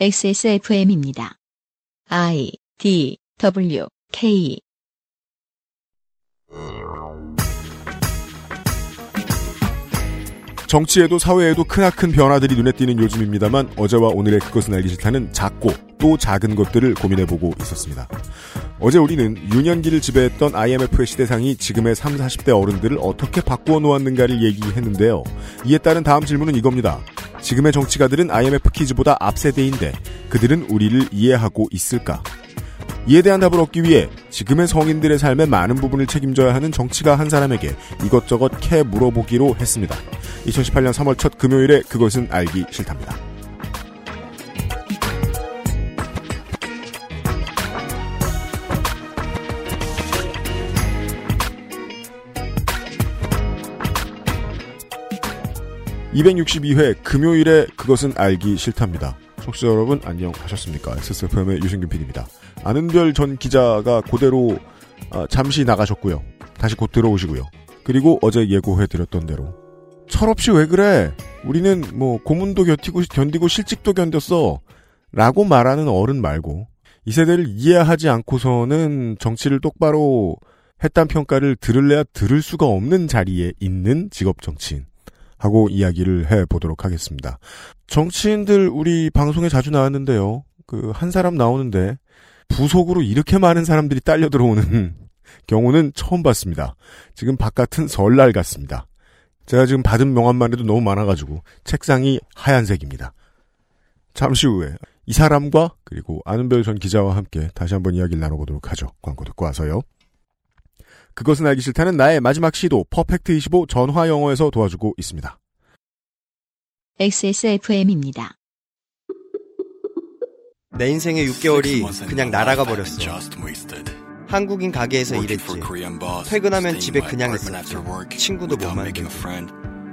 XSFM입니다. I D W K 정치에도 사회에도 크나큰 변화들이 눈에 띄는 요즘입니다만 어제와 오늘의 그것은 알기 싫다는 작고 또 작은 것들을 고민해보고 있었습니다. 어제 우리는 유년기를 지배했던 IMF의 시대상이 지금의 3, 40대 어른들을 어떻게 바꾸어 놓았는가를 얘기했는데요. 이에 따른 다음 질문은 이겁니다. 지금의 정치가들은 IMF 키즈보다 앞세대인데 그들은 우리를 이해하고 있을까? 이에 대한 답을 얻기 위해 지금의 성인들의 삶의 많은 부분을 책임져야 하는 정치가 한 사람에게 이것저것 캐 물어보기로 했습니다. 2018년 3월 첫 금요일에 그것은 알기 싫답니다. (262회) 금요일에 그것은 알기 싫답니다. 청취자 여러분 안녕하셨습니까? XSFM의 유승균 PD입니다. 아는별 전 기자가 그대로 아, 잠시 나가셨고요. 다시 곧 들어오시고요. 그리고 어제 예고해드렸던 대로 철없이 왜 그래? 우리는 뭐 고문도 견디고, 견디고 실직도 견뎠어. 라고 말하는 어른 말고 이 세대를 이해하지 않고서는 정치를 똑바로 했단 평가를 들을래야 들을 수가 없는 자리에 있는 직업 정치인. 하고 이야기를 해 보도록 하겠습니다. 정치인들 우리 방송에 자주 나왔는데요. 그 한 사람 나오는데 부속으로 이렇게 많은 사람들이 딸려 들어오는 경우는 처음 봤습니다. 지금 바깥은 설날 같습니다. 제가 지금 받은 명함만 해도 너무 많아가지고 책상이 하얀색입니다. 잠시 후에 이 사람과 그리고 아는별 전 기자와 함께 다시 한번 이야기를 나눠보도록 하죠. 광고 듣고 와서요. 그것은 알기 싫다는 나의 마지막 시도 퍼펙트25 전화 영어에서 도와주고 있습니다. XSFM입니다. 내 인생의 6개월이 그냥 날아가 버렸어. 한국인 가게에서 일했지. 퇴근하면 집에 그냥 있었지. 친구도 못 만들고.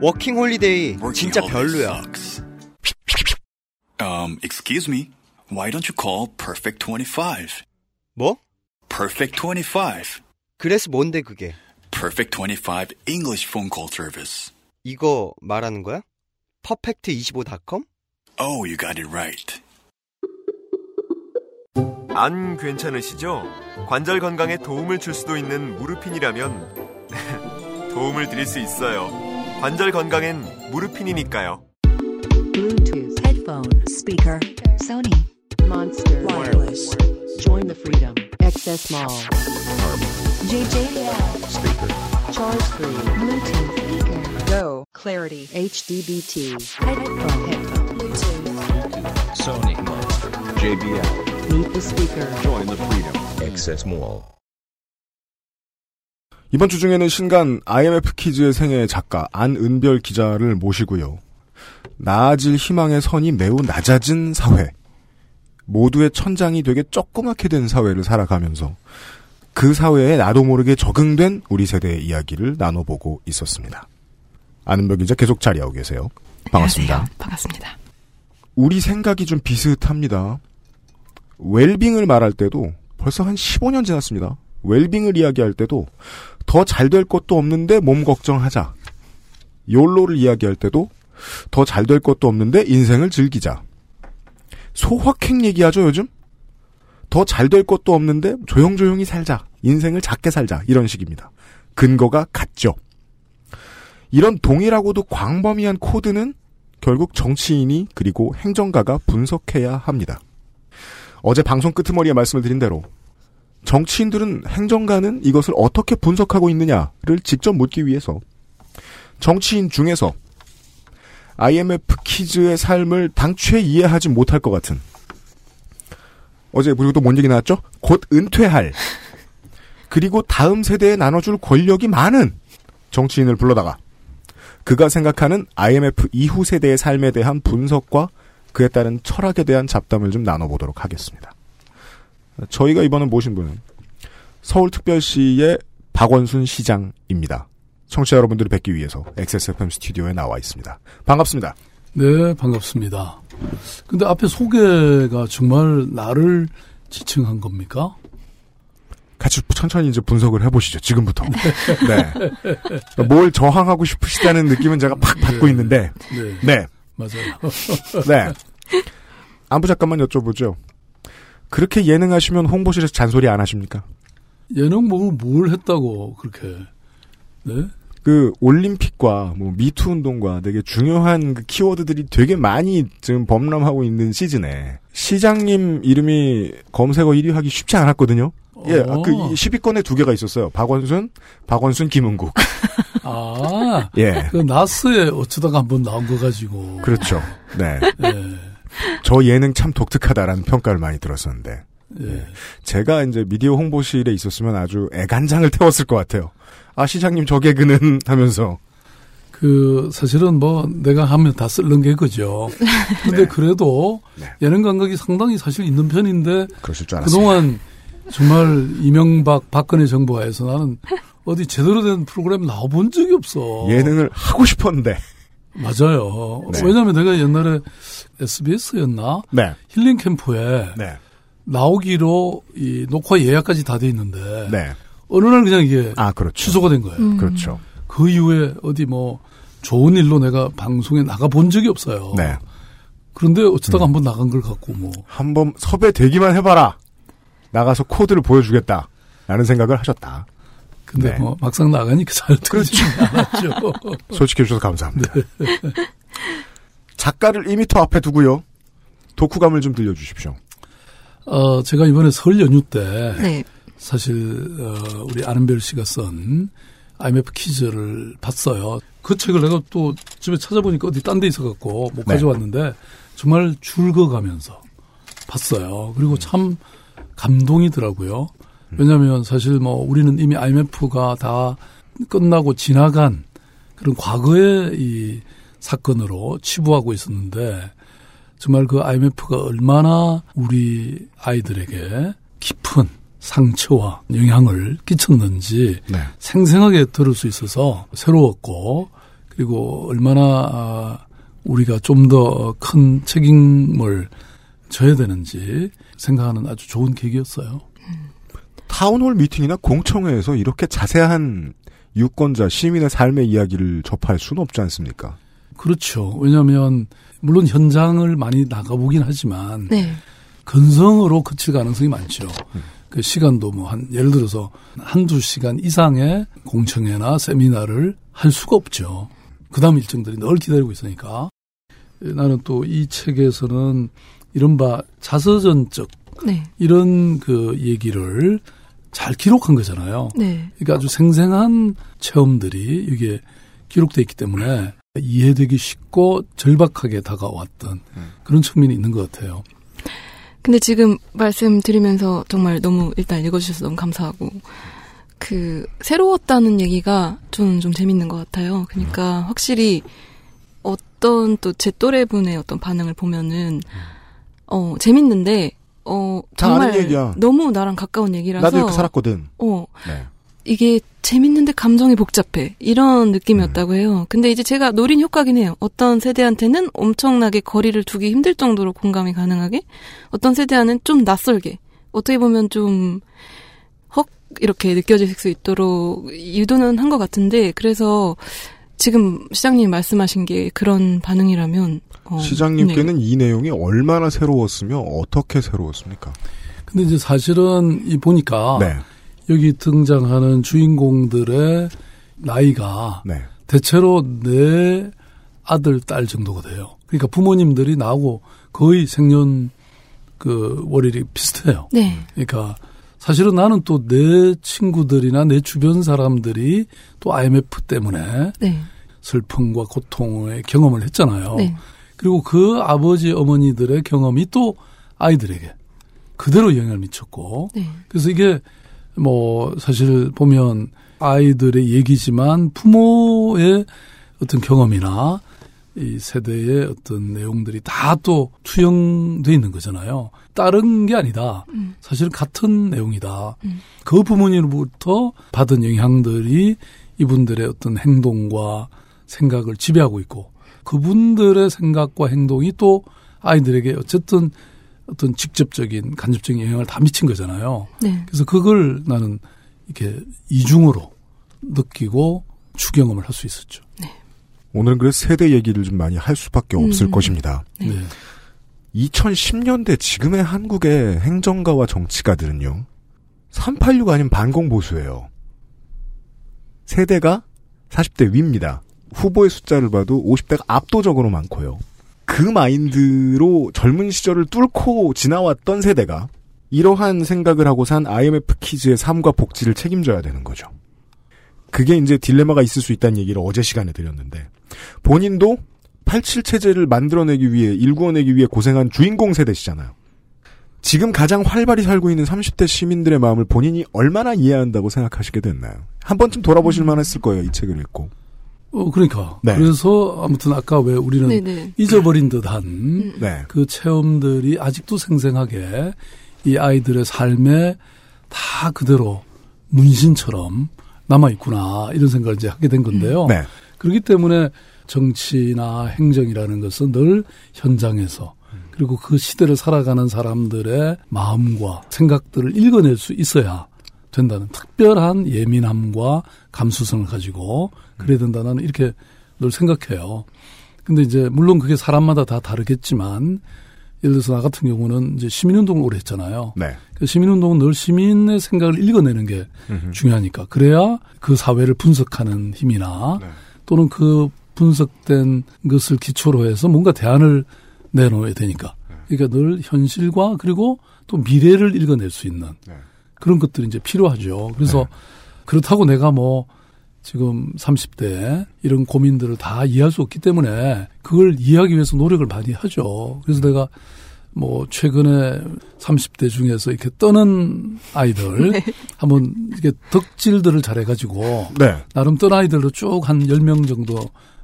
워킹 홀리데이 진짜 별로야. Um, excuse me. Why don't you call Perfect 25? 뭐? Perfect 25. 그래서 뭔데 그게? Perfect 25 English phone call service. 이거 말하는 거야? 퍼펙트25.com? Oh, you got it right. 안 괜찮으시죠? 관절 건강에 도움을 줄 수도 있는 무르핀이라면 도움을 드릴 수 있어요. 관절 건강엔 무르핀이니까요. Bluetooth, headphone, speaker, Sony, Monster, Wireless. Join the freedom. Access Mall. JJL. Speaker. Charge 3. Bluetooth. Speaker. Go. Clarity. HDBT. Headphone. Headphone. Bluetooth. Sony Monster. JBL. Meet the speaker. Join the freedom. Access Mall. 이번 주 중에는 신간 IMF 키즈의 생애 작가 안은별 기자를 모시고요. 나아질 희망의 선이 매우 낮아진 사회. 모두의 천장이 되게 조그맣게 된 사회를 살아가면서 그 사회에 나도 모르게 적응된 우리 세대의 이야기를 나눠보고 있었습니다. 아는별 기자 계속 자리하고 계세요. 반갑습니다. 안녕하세요. 반갑습니다. 우리 생각이 좀 비슷합니다. 웰빙을 말할 때도 벌써 한 15년 지났습니다. 웰빙을 이야기할 때도 더 잘 될 것도 없는데 몸 걱정하자. 욜로를 이야기할 때도 더 잘 될 것도 없는데 인생을 즐기자. 소확행 얘기하죠, 요즘? 더 잘 될 것도 없는데 조용조용히 살자. 인생을 작게 살자. 이런 식입니다. 근거가 같죠. 이런 동일하고도 광범위한 코드는 결국 정치인이 그리고 행정가가 분석해야 합니다. 어제 방송 끄트머리에 말씀을 드린 대로 정치인들은 행정가는 이것을 어떻게 분석하고 있느냐를 직접 묻기 위해서 정치인 중에서 IMF 키즈의 삶을 당최 이해하지 못할 것 같은 어제 그리고 또 뭔 얘기 나왔죠? 곧 은퇴할 그리고 다음 세대에 나눠줄 권력이 많은 정치인을 불러다가 그가 생각하는 IMF 이후 세대의 삶에 대한 분석과 그에 따른 철학에 대한 잡담을 좀 나눠보도록 하겠습니다. 저희가 이번에 모신 분은 서울특별시의 박원순 시장입니다. 청취자 여러분들을 뵙기 위해서 XSFM 스튜디오에 나와 있습니다. 반갑습니다. 네, 반갑습니다. 근데 앞에 소개가 정말 나를 지칭한 겁니까? 같이 천천히 이제 분석을 해보시죠. 지금부터. 네. 뭘 저항하고 싶으시다는 느낌은 제가 팍 받고 네. 있는데. 네. 네. 맞아요. 네. 안부 잠깐만 여쭤보죠. 그렇게 예능하시면 홍보실에서 잔소리 안 하십니까? 예능 뭘, 뭘 했다고 그렇게 네? 그 올림픽과 뭐 미투 운동과 되게 중요한 그 키워드들이 되게 많이 지금 범람하고 있는 시즌에 시장님 이름이 검색어 1위 하기 쉽지 않았거든요. 예, 어. 그 10위권에 두 개가 있었어요. 박원순, 박원순, 김은국. 아, 예. 그 나스에 어쩌다가 한번 나온 거 가지고. 그렇죠. 네. 예, 저 예능 참 독특하다라는 평가를 많이 들었었는데. 예. 제가 이제 미디어 홍보실에 있었으면 아주 애간장을 태웠을 것 같아요. 아, 시장님 저 개그는 하면서. 그 사실은 뭐 내가 하면 다 쓸는 게 그죠. 근데 그래도 네. 예능 감각이 상당히 사실 있는 편인데 그러실 줄 알았어요. 그동안 정말 이명박 박근혜 정부하에서 나는 어디 제대로 된 프로그램 나와본 적이 없어. 예능을 하고 싶었는데. 맞아요. 네. 왜냐하면 내가 옛날에 SBS였나 네. 힐링 캠프에 네. 나오기로 이 녹화 예약까지 다 돼 있는데 네. 어느 날 그냥 이게 아, 그렇죠. 취소가 된 거예요. 음. 그렇죠. 그 이후에 어디 뭐 좋은 일로 내가 방송에 나가 본 적이 없어요. 네. 그런데 어쩌다가 음. 한번 나간 걸 갖고 뭐 한번 섭외 되기만 해봐라. 나가서 코드를 보여주겠다. 라는 생각을 하셨다. 근데 네. 뭐 막상 나가니까 잘 되지 않았죠. 솔직히 해주셔서 감사합니다. 작가를 2미터 앞에 두고요. 독후감을 좀 들려주십시오. 어, 제가 이번에 설 연휴 때 네. 사실 어, 우리 아는별 씨가 쓴 IMF 퀴즈를 봤어요. 그 책을 내가 또 집에 찾아보니까 어디 딴 데 있어 갖고 못 네. 가져왔는데 정말 줄거가면서 봤어요. 그리고 참 감동이더라고요. 왜냐하면 사실 뭐 우리는 이미 IMF가 다 끝나고 지나간 그런 과거의 이 사건으로 치부하고 있었는데 정말 그 IMF가 얼마나 우리 아이들에게 깊은 상처와 영향을 끼쳤는지 네. 생생하게 들을 수 있어서 새로웠고 그리고 얼마나 아, 우리가 좀 더 큰 책임을 져야 되는지 생각하는 아주 좋은 계기였어요. town hall 미팅이나 공청회에서 이렇게 자세한 유권자, 시민의 삶의 이야기를 접할 수는 없지 않습니까? 그렇죠. 왜냐하면 물론 현장을 많이 나가보긴 하지만 네. 건성으로 그칠 가능성이 많죠. 그 시간도 뭐 한 예를 들어서 한두 시간 이상의 공청회나 세미나를 할 수가 없죠. 그다음 일정들이 늘 기다리고 있으니까 나는 또 이 책에서는 이른바 자서전적 네. 이런 그 얘기를 잘 기록한 거잖아요. 네. 그러니까 아주 생생한 체험들이 이게 기록돼 있기 때문에 이해되기 쉽고 절박하게 다가왔던 그런 측면이 있는 것 같아요. 근데 지금 말씀드리면서 정말 너무 일단 읽어주셔서 너무 감사하고 그 새로웠다는 얘기가 저는 좀 재밌는 것 같아요. 그러니까 확실히 어떤 또 제 또래 분의 어떤 반응을 보면은 어 재밌는데 어다 정말. 너무 나랑 가까운 얘기라서 나도 이렇게 살았거든. 어 네. 이게 재밌는데 감정이 복잡해. 이런 느낌이었다고 해요. 근데 이제 제가 노린 효과긴 해요. 어떤 세대한테는 엄청나게 거리를 두기 힘들 정도로 공감이 가능하게, 어떤 세대와는 좀 낯설게, 어떻게 보면 좀, 헉, 이렇게 느껴질 수 있도록 유도는 한 것 같은데, 그래서 지금 시장님 말씀하신 게 그런 반응이라면, 어, 시장님께는 네. 이 내용이 얼마나 새로웠으며 어떻게 새로웠습니까? 근데 이제 사실은 이 보니까 네. 여기 등장하는 주인공들의 나이가 네. 대체로 내 아들, 딸 정도가 돼요. 그러니까 부모님들이 나하고 거의 생년 그 월일이 비슷해요. 네. 그러니까 사실은 나는 또 내 친구들이나 내 주변 사람들이 또 IMF 때문에 네. 슬픔과 고통의 경험을 했잖아요. 네. 그리고 그 아버지 어머니들의 경험이 또 아이들에게 그대로 영향을 미쳤고 네. 그래서 이게 뭐 사실 보면 아이들의 얘기지만 부모의 어떤 경험이나 이 세대의 어떤 내용들이 다 또 투영돼 있는 거잖아요. 다른 게 아니다. 음. 사실은 같은 내용이다. 음. 그 부모님으로부터 받은 영향들이 이분들의 어떤 행동과 생각을 지배하고 있고 그분들의 생각과 행동이 또 아이들에게 어쨌든 어떤 직접적인 간접적인 영향을 다 미친 거잖아요. 네. 그래서 그걸 나는 이렇게 이중으로 느끼고 추경험을 할 수 있었죠. 오늘은 그래서 세대 얘기를 좀 많이 할 수밖에 없을 음. 것입니다. 네. 네. 2010년대 지금의 한국의 행정가와 정치가들은요. 386 아닌 반공보수예요. 세대가 40대 위입니다. 후보의 숫자를 봐도 50대가 압도적으로 많고요. 그 마인드로 젊은 시절을 뚫고 지나왔던 세대가 이러한 생각을 하고 산 IMF 키즈의 삶과 복지를 책임져야 되는 거죠. 그게 이제 딜레마가 있을 수 있다는 얘기를 어제 시간에 드렸는데 본인도 87 체제를 만들어내기 위해 일구어내기 위해 고생한 주인공 세대시잖아요. 지금 가장 활발히 살고 있는 30대 시민들의 마음을 본인이 얼마나 이해한다고 생각하시게 됐나요? 한 번쯤 돌아보실 만했을 거예요, 이 책을 읽고. 어, 그러니까. 네. 그래서 아무튼 아까 왜 우리는 네네. 잊어버린 듯한 네. 그 체험들이 아직도 생생하게 이 아이들의 삶에 다 그대로 문신처럼 남아있구나, 이런 생각을 이제 하게 된 건데요. 네. 그렇기 때문에 정치나 행정이라는 것은 늘 현장에서 그리고 그 시대를 살아가는 사람들의 마음과 생각들을 읽어낼 수 있어야 된다는 특별한 예민함과 감수성을 가지고 그래야 된다 나는 이렇게 늘 생각해요. 근데 이제 물론 그게 사람마다 다 다르겠지만 예를 들어서 나 같은 경우는 이제 시민운동을 오래 했잖아요. 네. 그 시민운동은 늘 시민의 생각을 읽어내는 게 음흠. 중요하니까 그래야 그 사회를 분석하는 힘이나 네. 또는 그 분석된 것을 기초로 해서 뭔가 대안을 내놓아야 되니까. 그러니까 늘 현실과 그리고 또 미래를 읽어낼 수 있는 네. 그런 것들이 이제 필요하죠. 그래서 그렇다고 내가 뭐 지금 30대 이런 고민들을 다 이해할 수 없기 때문에 그걸 이해하기 위해서 노력을 많이 하죠. 그래서 내가 뭐 최근에 30대 중에서 이렇게 떠는 아이들 한번 이렇게 덕질들을 잘해 가지고 네. 나름 뜬 아이들로 쭉 한 10명 정도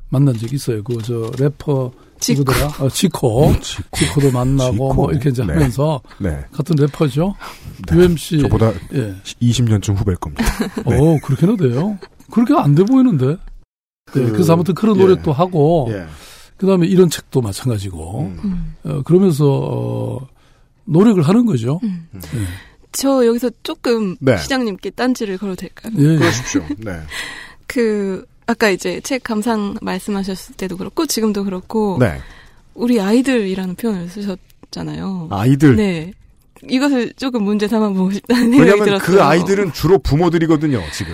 만난 적이 있어요. 그 저 래퍼 지코. 누구더라? 어, 지코. 지코. 도 만나고 지코. 뭐 이렇게 이제 네. 하면서 네. 같은 래퍼죠. 네. UMC. 저보다 예. 20년쯤 후배일 겁니다. 네. 어, 그렇게나 돼요? 그렇게 안 돼 보이는데. 네, 그, 그래서 아무튼 그런 예. 노력도 하고 예. 그다음에 이런 책도 마찬가지고 음. 어, 그러면서 어, 노력을 하는 거죠. 음. 예. 저 여기서 조금 네. 시장님께 딴지를 걸어도 될까요? 예, 예. 그러십시오. 네. 그 아까 이제 책 감상 말씀하셨을 때도 그렇고 지금도 그렇고 네. 우리 아이들이라는 표현을 쓰셨잖아요. 아이들. 네. 이것을 조금 문제 삼아 보고 싶다는 생각이 왜냐면 들었어요. 그 아이들은 주로 부모들이거든요, 지금.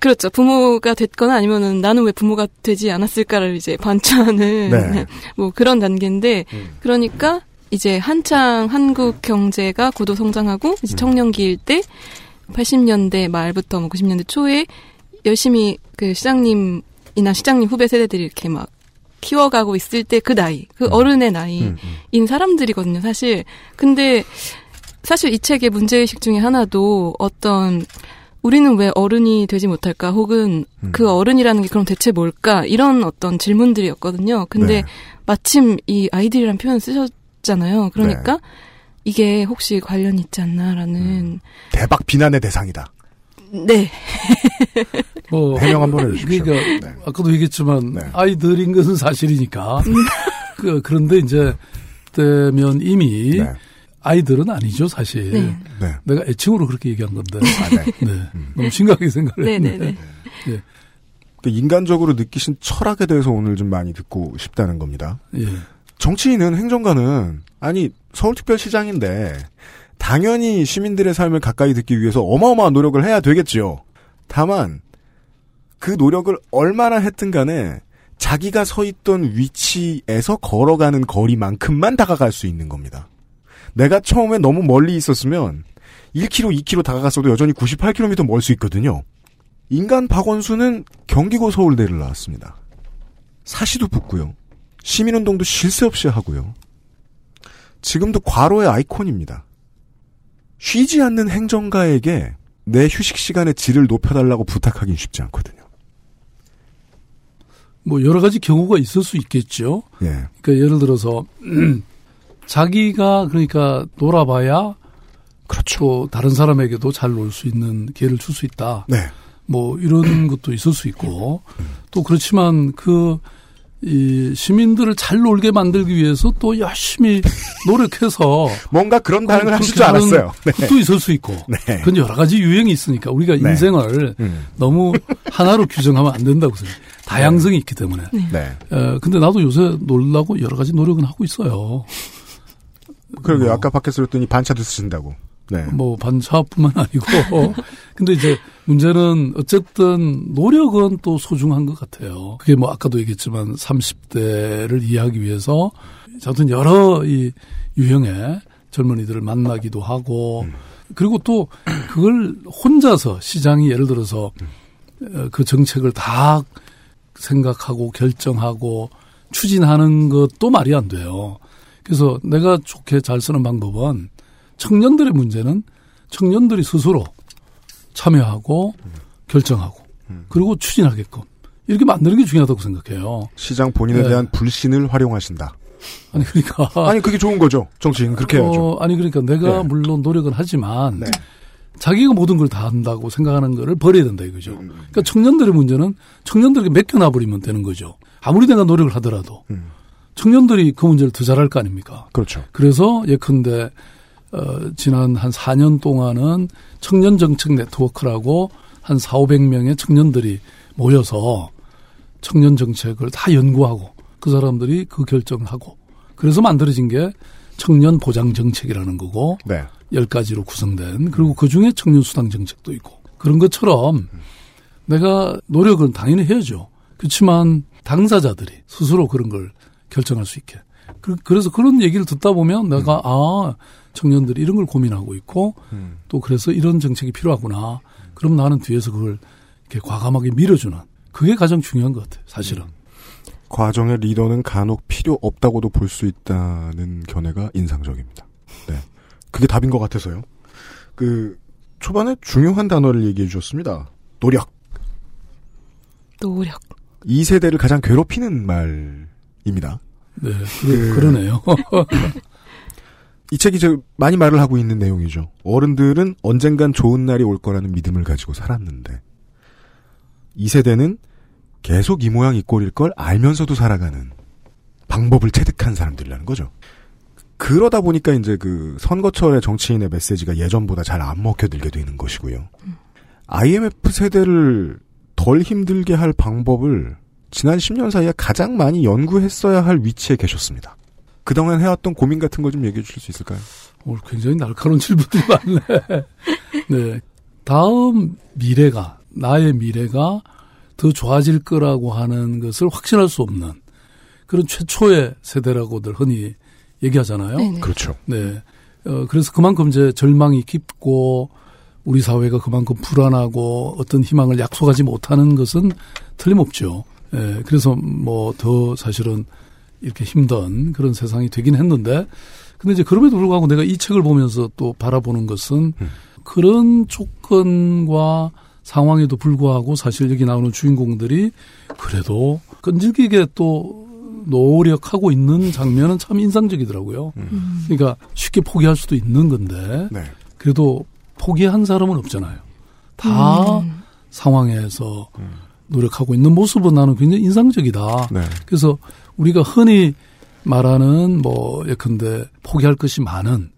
그렇죠. 부모가 됐거나 아니면은 나는 왜 부모가 되지 않았을까를 이제 반추하는 네. 뭐 그런 단계인데 음. 그러니까 이제 한창 한국 경제가 고도 성장하고 이제 음. 청년기일 때 80년대 말부터 뭐 90년대 초에 열심히 그 시장님이나 시장님 후배 세대들이 이렇게 막 키워가고 있을 때 그 나이, 그 음. 어른의 나이인 음, 음. 사람들이거든요, 사실. 근데 사실 이 책의 문제의식 중에 하나도 어떤 우리는 왜 어른이 되지 못할까 혹은 음. 그 어른이라는 게 그럼 대체 뭘까 이런 어떤 질문들이었거든요. 근데 네. 마침 이 아이들이란 표현 쓰셨잖아요. 그러니까 네. 이게 혹시 관련이 있지 않나라는 음. 대박 비난의 대상이다. 네. 뭐 해명 한번 해주십시오. 그러니까 네. 아까도 얘기했지만 네. 아이들인 것은 사실이니까. 그, 그런데 이제 그때면 이미 네. 아이들은 아니죠, 사실. 네. 네. 내가 애칭으로 그렇게 얘기한 건데. 아, 네. 네. 너무 심각하게 생각을 네, 네, 했는데. 네. 그 인간적으로 느끼신 철학에 대해서 오늘 좀 많이 듣고 싶다는 겁니다. 예. 정치인은 행정가는 아니 서울특별시장인데 당연히 시민들의 삶을 가까이 듣기 위해서 어마어마한 노력을 해야 되겠지요. 다만 그 노력을 얼마나 했든 간에 자기가 서 있던 위치에서 걸어가는 거리만큼만 다가갈 수 있는 겁니다. 내가 처음에 너무 멀리 있었으면 1km, 2km 다가갔어도 여전히 98km 멀 수 있거든요. 인간 박원순은 경기고 서울대를 나왔습니다. 사시도 붙고요. 시민운동도 쉴 새 없이 하고요. 지금도 과로의 아이콘입니다. 쉬지 않는 행정가에게 내 휴식 시간의 질을 높여달라고 부탁하긴 쉽지 않거든요. 뭐 여러 가지 경우가 있을 수 있겠죠. 예. 그러니까 예를 들어서 자기가 그러니까 놀아봐야 그렇죠. 또 다른 사람에게도 잘 놀 수 있는 기회를 줄 수 있다. 네. 뭐 이런 것도 있을 수 있고 또 그렇지만 그 이 시민들을 잘 놀게 만들기 위해서 또 열심히 노력해서 뭔가 그런 반응을 하실 줄 알았어요. 네. 것도 있을 수 있고. 네. 그건 여러 가지 유형이 있으니까 우리가 네. 인생을 음. 너무 하나로 규정하면 안 된다고 생각해요. 다양성이 있기 때문에. 네. 에, 근데 나도 요새 놀라고 여러 가지 노력은 하고 있어요. 그러게 뭐, 아까 밖에서 그랬더니 반차도 쓰신다고. 네. 뭐 반차뿐만 아니고 근데 이제 문제는 어쨌든 노력은 또 소중한 것 같아요. 그게 뭐 아까도 얘기했지만 30대를 이해하기 위해서 저든 여러 이 유형의 젊은이들을 만나기도 하고 음. 그리고 또 그걸 혼자서 시장이 예를 들어서 어, 그 정책을 다 생각하고 결정하고 추진하는 것도 말이 안 돼요. 그래서 내가 좋게 잘 쓰는 방법은 청년들의 문제는 청년들이 스스로 참여하고 결정하고 그리고 추진하게끔 이렇게 만드는 게 중요하다고 생각해요. 시장 본인에 네. 대한 불신을 활용하신다. 아니 그러니까 아니 그게 좋은 거죠. 정치인 그렇게 해야죠. 어, 아니 그러니까 내가 네. 물론 노력은 하지만 네. 자기가 모든 걸 다 한다고 생각하는 거를 버려야 된다 이거죠. 음, 그러니까 청년들의 문제는 청년들에게 맡겨놔 버리면 되는 거죠. 아무리 내가 노력을 하더라도 음. 청년들이 그 문제를 더 잘할 거 아닙니까? 그렇죠. 그래서 예컨대 어, 지난 한 4년 동안은 청년 정책 네트워크라고 한 4, 500명의 청년들이 모여서 청년 정책을 다 연구하고 그 사람들이 그 결정을 하고 그래서 만들어진 게 청년 보장 정책이라는 거고 네. 열 가지로 구성된 그리고 그 중에 청년 수당 정책도 있고 그런 것처럼 내가 노력은 당연히 해야죠. 그렇지만 당사자들이 스스로 그런 걸 결정할 수 있게. 그, 래서 그런 얘기를 듣다 보면 내가 아 청년들이 이런 걸 고민하고 있고 음. 또 그래서 이런 정책이 필요하구나. 그럼 나는 뒤에서 그걸 이렇게 과감하게 밀어주는 그게 가장 중요한 것 같아요. 사실은. 과정의 리더는 간혹 필요 없다고도 볼 수 있다는 견해가 인상적입니다. 네. 그게 답인 것 같아서요. 그, 초반에 중요한 단어를 얘기해 주셨습니다. 노력. 노력. 이 세대를 가장 괴롭히는 말입니다. 네, 그, 그러네요. 이 책이 저 많이 말을 하고 있는 내용이죠. 어른들은 언젠간 좋은 날이 올 거라는 믿음을 가지고 살았는데 이 세대는 계속 이 모양 이 꼴일 걸 알면서도 살아가는 방법을 체득한 사람들이라는 거죠. 그러다 보니까 이제 그 선거철의 정치인의 메시지가 예전보다 잘 안 먹혀들게 되는 것이고요. IMF 세대를 덜 힘들게 할 방법을 지난 10년 사이에 가장 많이 연구했어야 할 위치에 계셨습니다. 그동안 해왔던 고민 같은 거 좀 얘기해 주실 수 있을까요? 오늘 굉장히 날카로운 질문들이 많네. 네. 다음 미래가, 나의 미래가 더 좋아질 거라고 하는 것을 확신할 수 없는 그런 최초의 세대라고들 흔히 얘기하잖아요. 네네. 그렇죠. 네. 어, 그래서 그만큼 이제 절망이 깊고 우리 사회가 그만큼 불안하고 어떤 희망을 약속하지 못하는 것은 틀림없죠. 예, 그래서 뭐 더 사실은 이렇게 힘든 그런 세상이 되긴 했는데 근데 이제 그럼에도 불구하고 내가 이 책을 보면서 또 바라보는 것은 음. 그런 조건과 상황에도 불구하고 사실 여기 나오는 주인공들이 그래도 끈질기게 또 노력하고 있는 장면은 참 인상적이더라고요. 그러니까 쉽게 포기할 수도 있는 건데 네. 그래도 포기한 사람은 없잖아요. 다 음. 상황에서 노력하고 있는 모습은 나는 굉장히 인상적이다. 네. 그래서 우리가 흔히 말하는 뭐 예컨대 포기할 것이 많은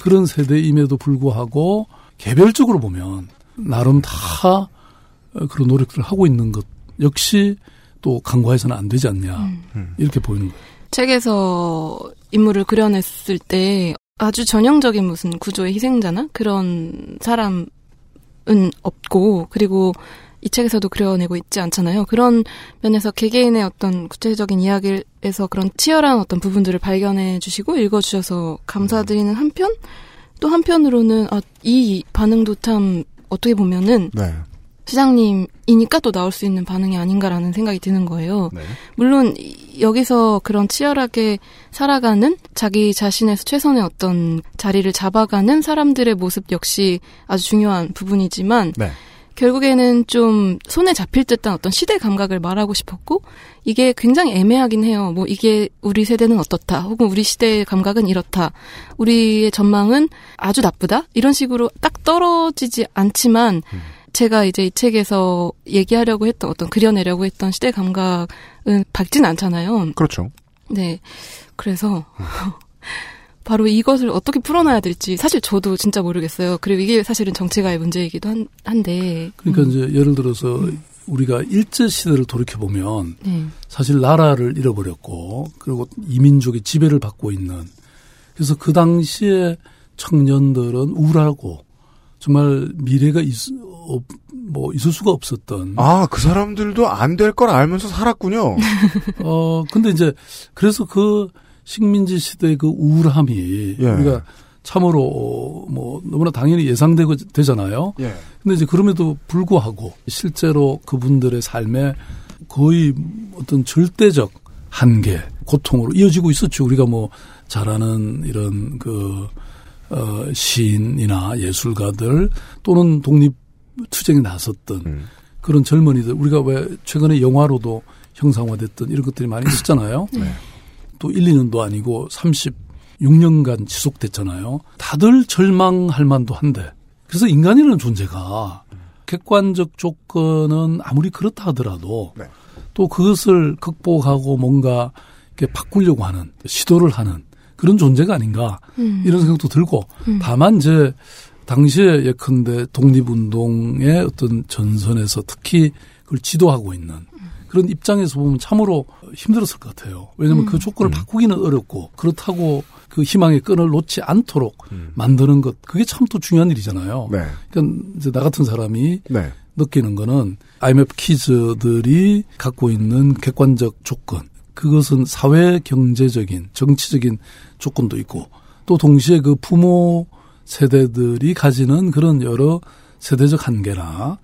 그런 세대임에도 불구하고 개별적으로 보면 나름 다 그런 노력들을 하고 있는 것 역시 또 간과해서는 안 되지 않냐 이렇게 보이는 거예요. 책에서 인물을 그려냈을 때 아주 전형적인 무슨 구조의 희생자나 그런 사람은 없고 그리고 이 책에서도 그려내고 있지 않잖아요. 그런 면에서 개개인의 어떤 구체적인 이야기에서 그런 치열한 어떤 부분들을 발견해 주시고 읽어 주셔서 감사드리는 한편 또 한편으로는 아, 이 반응도 참 어떻게 보면은 네. 시장님이니까 또 나올 수 있는 반응이 아닌가라는 생각이 드는 거예요. 네. 물론 이- 여기서 그런 치열하게 살아가는 자기 자신의 최선의 어떤 자리를 잡아가는 사람들의 모습 역시 아주 중요한 부분이지만 네. 결국에는 좀 손에 잡힐 듯한 어떤 시대 감각을 말하고 싶었고 이게 굉장히 애매하긴 해요. 뭐 이게 우리 세대는 어떻다 혹은 우리 시대의 감각은 이렇다. 우리의 전망은 아주 나쁘다. 이런 식으로 딱 떨어지지 않지만 제가 이제 이 책에서 얘기하려고 했던 어떤 그려내려고 했던 시대 감각은 밝진 않잖아요. 그렇죠. 네. 그래서 바로 이것을 어떻게 풀어놔야 될지 사실 저도 진짜 모르겠어요. 그리고 이게 사실은 정치가의 문제이기도 한, 한데. 그러니까 음, 이제 예를 들어서 우리가 일제 시대를 돌이켜 보면 네. 사실 나라를 잃어버렸고 그리고 이민족의 지배를 받고 있는 그래서 그 당시에 청년들은 우울하고 정말 미래가 있, 어, 뭐 있을 수가 없었던. 아, 그 사람들도 안 될 걸 알면서 살았군요. 어, 근데 이제 그래서 그 식민지 시대의 그 우울함이 예. 우리가 참으로 뭐 너무나 당연히 예상되고 되잖아요. 예. 근데 이제 그럼에도 불구하고 실제로 그분들의 삶에 거의 어떤 절대적 한계, 고통으로 이어지고 있었죠. 우리가 뭐잘 아는 이런 그, 어, 시인이나 예술가들 또는 독립 투쟁에 나섰던 음. 그런 젊은이들, 우리가 왜 최근에 영화로도 형상화됐던 이런 것들이 많이 있었잖아요. 네. 또 1, 2년도 아니고 36년간 지속됐잖아요. 다들 절망할 만도 한데. 그래서 인간이라는 존재가 객관적 조건은 아무리 그렇다 하더라도 네. 또 그것을 극복하고 뭔가 이렇게 바꾸려고 하는 시도를 하는 그런 존재가 아닌가 음. 이런 생각도 들고 음. 다만 이제 당시에 예컨대 독립운동의 어떤 전선에서 특히 그걸 지도하고 있는 그런 입장에서 보면 참으로 힘들었을 것 같아요. 왜냐하면 음. 그 조건을 바꾸기는 어렵고 그렇다고 그 희망의 끈을 놓지 않도록 음. 만드는 것 그게 참 또 중요한 일이잖아요. 네. 그러니까 이제 나 같은 사람이 네. 느끼는 거는 IMF 키즈들이 갖고 있는 객관적 조건 그것은 사회 경제적인 정치적인 조건도 있고 또 동시에 그 부모 세대들이 가지는 그런 여러 세대적 한계나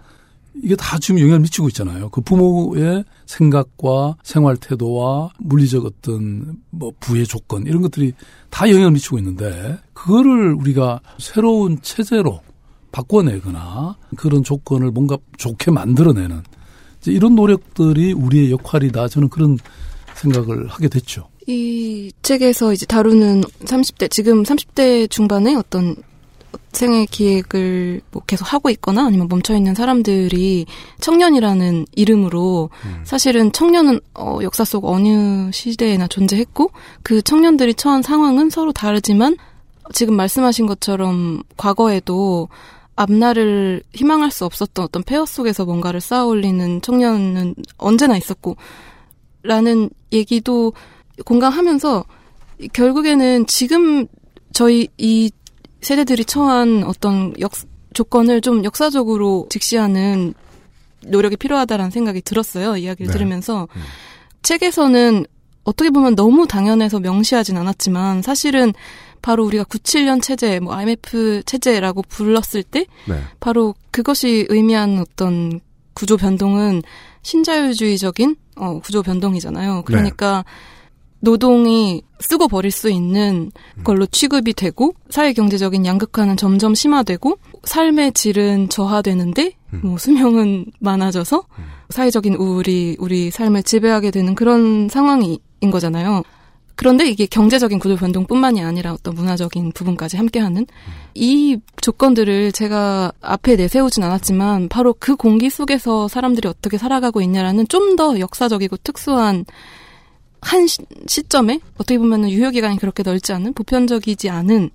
이게 다 지금 영향을 미치고 있잖아요. 그 부모의 생각과 생활 태도와 물리적 어떤 뭐 부의 조건 이런 것들이 다 영향을 미치고 있는데 그거를 우리가 새로운 체제로 바꿔내거나 그런 조건을 뭔가 좋게 만들어내는 이제 이런 노력들이 우리의 역할이다. 저는 그런 생각을 하게 됐죠. 이 책에서 이제 다루는 30대, 지금 30대 중반에 어떤 생애 기획을 뭐 계속 하고 있거나 아니면 멈춰 있는 사람들이 청년이라는 이름으로 사실은 청년은 어, 역사 속 어느 시대에나 존재했고 그 청년들이 처한 상황은 서로 다르지만 지금 말씀하신 것처럼 과거에도 앞날을 희망할 수 없었던 어떤 폐허 속에서 뭔가를 쌓아 올리는 청년은 언제나 있었고 라는 얘기도 공감하면서 결국에는 지금 저희 이 세대들이 처한 어떤 역 조건을 좀 역사적으로 직시하는 노력이 필요하다라는 생각이 들었어요. 이야기를 네. 들으면서 책에서는 어떻게 보면 너무 당연해서 명시하진 않았지만 사실은 바로 우리가 97년 체제, 뭐 IMF 체제라고 불렀을 때 네. 바로 그것이 의미하는 어떤 구조 변동은 신자유주의적인 어, 구조 변동이잖아요. 그러니까 노동이 쓰고 버릴 수 있는 걸로 취급이 되고 사회 경제적인 양극화는 점점 심화되고 삶의 질은 저하되는데 뭐 수명은 많아져서 사회적인 우울이 우리 삶을 지배하게 되는 그런 상황인 거잖아요. 그런데 이게 경제적인 구조 변동뿐만이 아니라 어떤 문화적인 부분까지 함께하는 이 조건들을 제가 앞에 내세우진 않았지만 바로 그 공기 속에서 사람들이 어떻게 살아가고 있냐라는 좀 더 역사적이고 특수한 한 시, 시점에 어떻게 보면 유효 기간이 그렇게 넓지 않은 보편적이지 않은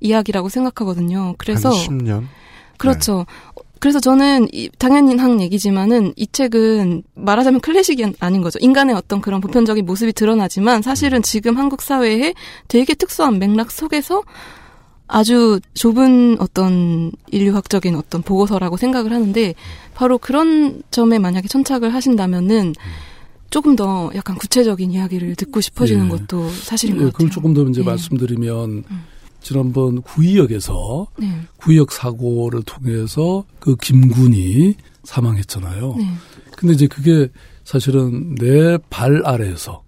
이야기라고 생각하거든요. 그래서 한 10년. 그렇죠. 그래서 저는 이, 당연히 한 얘기지만은 이 책은 말하자면 클래식이 아닌 거죠. 인간의 어떤 그런 보편적인 모습이 드러나지만 사실은 지금 한국 사회에 되게 특수한 맥락 속에서 아주 좁은 어떤 인류학적인 어떤 보고서라고 생각을 하는데 바로 그런 점에 만약에 천착을 하신다면은 조금 더 약간 구체적인 이야기를 듣고 싶어지는 예. 것도 사실인 것 예, 같아요. 그걸 조금 더 이제 네. 말씀드리면 지난번 구의역에서 네. 구의역 사고를 통해서 그 김군이 사망했잖아요. 네. 근데 이제 그게 사실은 내 발 아래에서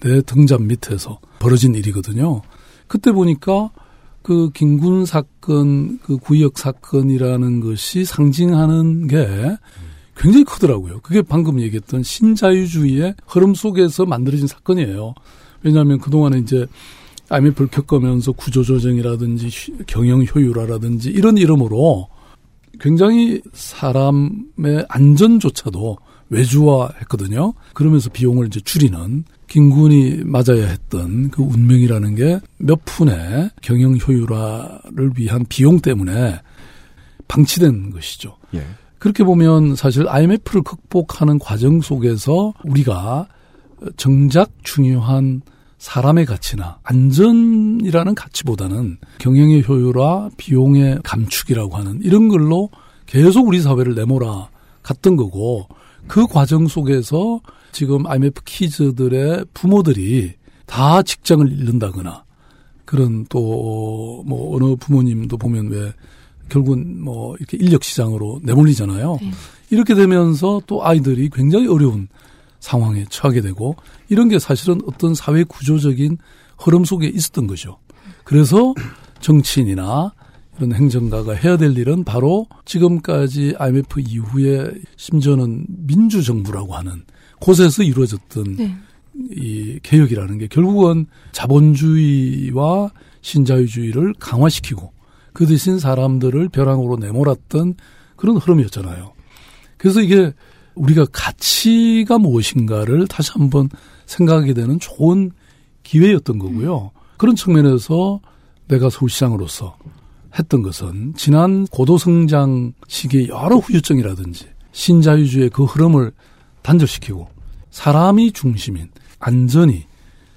내 등잔 밑에서 벌어진 일이거든요. 그때 보니까 그 김군 사건, 그 구의역 사건이라는 것이 상징하는 게 굉장히 크더라고요. 그게 방금 얘기했던 신자유주의의 흐름 속에서 만들어진 사건이에요. 왜냐하면 그동안에 이제 IMF를 겪으면서 구조조정이라든지 휴- 경영 효율화라든지 이런 이름으로 굉장히 사람의 안전조차도 외주화했거든요. 그러면서 비용을 이제 줄이는 김군이 맞아야 했던 그 운명이라는 게 몇 푼의 경영 효율화를 위한 비용 때문에 방치된 것이죠. 예. 그렇게 보면 사실 IMF를 극복하는 과정 속에서 우리가 정작 중요한 사람의 가치나 안전이라는 가치보다는 경영의 효율화, 비용의 감축이라고 하는 이런 걸로 계속 우리 사회를 내몰아 갔던 거고 그 과정 속에서 지금 IMF 키즈들의 부모들이 다 직장을 잃는다거나 그런 또 뭐 어느 부모님도 보면 왜 결국은 뭐 이렇게 인력 시장으로 내몰리잖아요. 네. 이렇게 되면서 또 아이들이 굉장히 어려운 상황에 처하게 되고 이런 게 사실은 어떤 사회 구조적인 흐름 속에 있었던 거죠. 그래서 정치인이나 이런 행정가가 해야 될 일은 바로 지금까지 IMF 이후에 심지어는 민주정부라고 하는 곳에서 이루어졌던 네. 이 개혁이라는 게 결국은 자본주의와 신자유주의를 강화시키고 그 대신 사람들을 벼랑으로 내몰았던 그런 흐름이었잖아요. 그래서 이게 우리가 가치가 무엇인가를 다시 한번 생각하게 되는 좋은 기회였던 거고요. 그런 측면에서 내가 서울시장으로서 했던 것은 지난 고도성장 시기의 여러 후유증이라든지 신자유주의 그 흐름을 단절시키고 사람이 중심인 안전이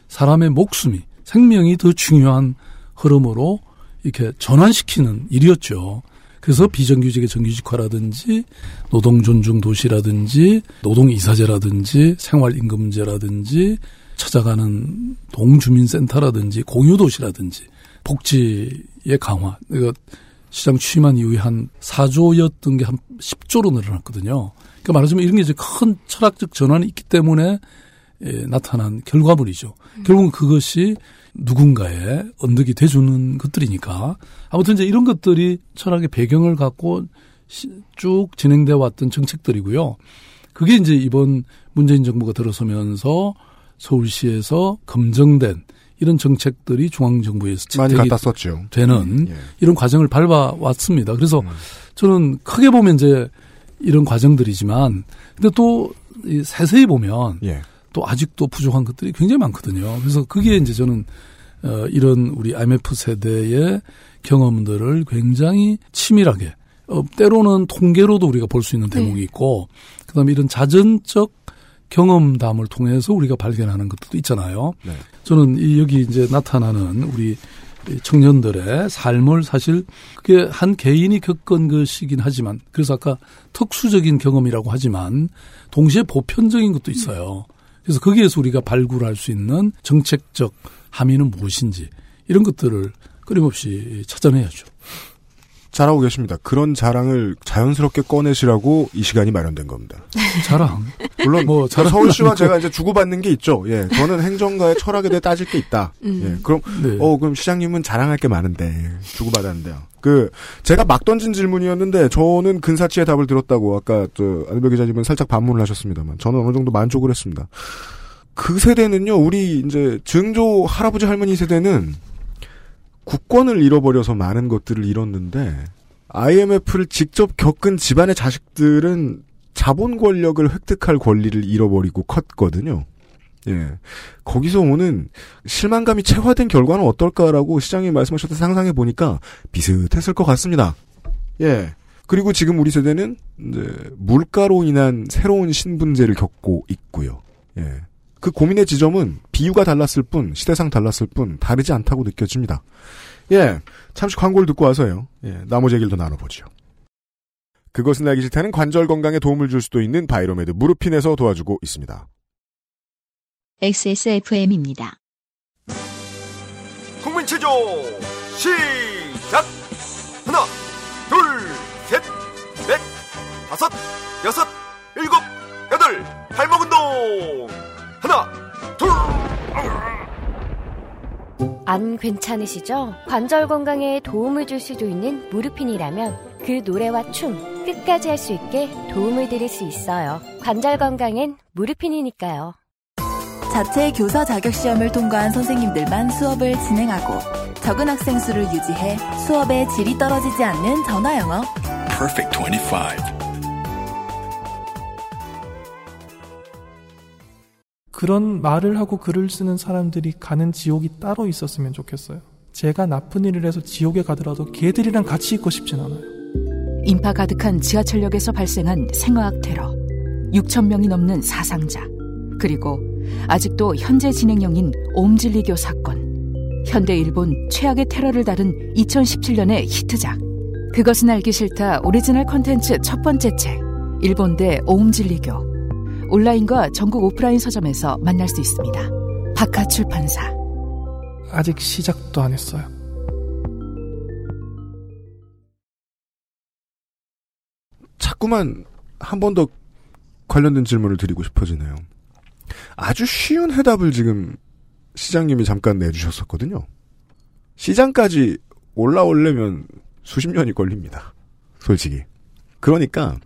사람의 목숨이 생명이 더 중요한 흐름으로 이렇게 전환시키는 일이었죠. 그래서 비정규직의 정규직화라든지 노동 존중 도시라든지 노동 이사제라든지 생활 임금제라든지 찾아가는 동주민센터라든지 공유 도시라든지 복지의 강화. 이거 시장 취임한 이후에 한 4조였던 게 한 10조로 늘어났거든요. 그러니까 말하자면 이런 게 이제 큰 철학적 전환이 있기 때문에 예, 나타난 결과물이죠. 음. 결국은 그것이 누군가의 언덕이 돼주는 것들이니까 아무튼 이제 이런 것들이 철학의 배경을 갖고 쭉 진행돼 왔던 정책들이고요. 그게 이제 이번 문재인 정부가 들어서면서 서울시에서 검증된 이런 정책들이 중앙정부에서 많이 갖다 썼죠. 되는 음, 예. 이런 과정을 밟아왔습니다. 그래서 음. 저는 크게 보면 이제 이런 과정들이지만 근데 또 세세히 보면 예. 또 아직도 부족한 것들이 굉장히 많거든요. 그래서 그게 이제 저는 어 이런 우리 IMF 세대의 경험들을 굉장히 치밀하게 어 때로는 통계로도 우리가 볼 수 있는 네. 대목이 있고 그다음에 이런 자전적 경험담을 통해서 우리가 발견하는 것도 있잖아요. 네. 저는 이 여기 이제 나타나는 우리 청년들의 삶을 사실 그게 한 개인이 겪은 것이긴 하지만 그래서 아까 특수적인 경험이라고 하지만 동시에 보편적인 것도 있어요. 그래서 거기에서 우리가 발굴할 수 있는 정책적 함의는 무엇인지 이런 것들을 끊임없이 찾아내야죠. 잘하고 계십니다. 그런 자랑을 자연스럽게 꺼내시라고 이 시간이 마련된 겁니다. 자랑. 물론 뭐 자랑 서울시와 제가 이제 주고받는 게 있죠. 예, 저는 행정가의 철학에 대해 따질 게 있다. 음. 예, 그럼 네. 어 그럼 시장님은 자랑할 게 많은데 주고받았는데요. 그 제가 막 던진 질문이었는데 저는 근사치의 답을 들었다고 아까 저 안일배 기자님은 살짝 반문을 하셨습니다만 저는 어느 정도 만족을 했습니다. 그 세대는요, 우리 이제 증조 할아버지 할머니 세대는 국권을 잃어버려서 많은 것들을 잃었는데 IMF를 직접 겪은 집안의 자식들은 자본 권력을 획득할 권리를 잃어버리고 컸거든요. 예. 거기서 오는 실망감이 체화된 결과는 어떨까라고 시장님 말씀하셨던 상상해 보니까 비슷했을 것 같습니다. 예. 그리고 지금 우리 세대는 이제 물가로 인한 새로운 신분제를 겪고 있고요. 예. 그 고민의 지점은 비유가 달랐을 뿐, 시대상 달랐을 뿐, 다르지 않다고 느껴집니다. 예. 잠시 광고를 듣고 와서요. 예. 나머지 얘기를 더 나눠보죠. 그것은 알기 싫다는 관절 건강에 도움을 줄 수도 있는 바이로메드 무르핀에서 도와주고 있습니다. XSFM입니다. 국민체조 시작! 하나, 둘, 셋, 넷, 다섯, 여섯, 일곱, 여덟, 발목 운동! 하나, 둘, 안 괜찮으시죠? 관절 건강에 도움을 줄 수도 있는 무르핀이라면 그 노래와 춤 끝까지 할 수 있게 도움을 드릴 수 있어요. 관절 건강엔 무르핀이니까요. 자체 교사 자격 시험을 통과한 선생님들만 수업을 진행하고 적은 학생 수를 유지해 수업의 질이 떨어지지 않는 전화 영어. Perfect 25. 그런 말을 하고 글을 쓰는 사람들이 가는 지옥이 따로 있었으면 좋겠어요. 제가 나쁜 일을 해서 지옥에 가더라도 걔들이랑 같이 있고 싶진 않아요. 인파 가득한 지하철역에서 발생한 생화학 테러. 6천 명이 넘는 사상자. 그리고 아직도 현재 진행형인 옴진리교 사건. 현대 일본 최악의 테러를 다룬 2017년의 히트작. 그것은 알기 싫다 오리지널 컨텐츠 첫 번째 책. 일본 대 오음진리교. 온라인과 전국 오프라인 서점에서 만날 수 있습니다. 박하 출판사. 아직 시작도 안 했어요. 자꾸만 한 번 더 관련된 질문을 드리고 싶어지네요. 아주 쉬운 해답을 지금 시장님이 잠깐 내주셨었거든요. 시장까지 올라오려면 수십 년이 걸립니다. 솔직히. 그러니까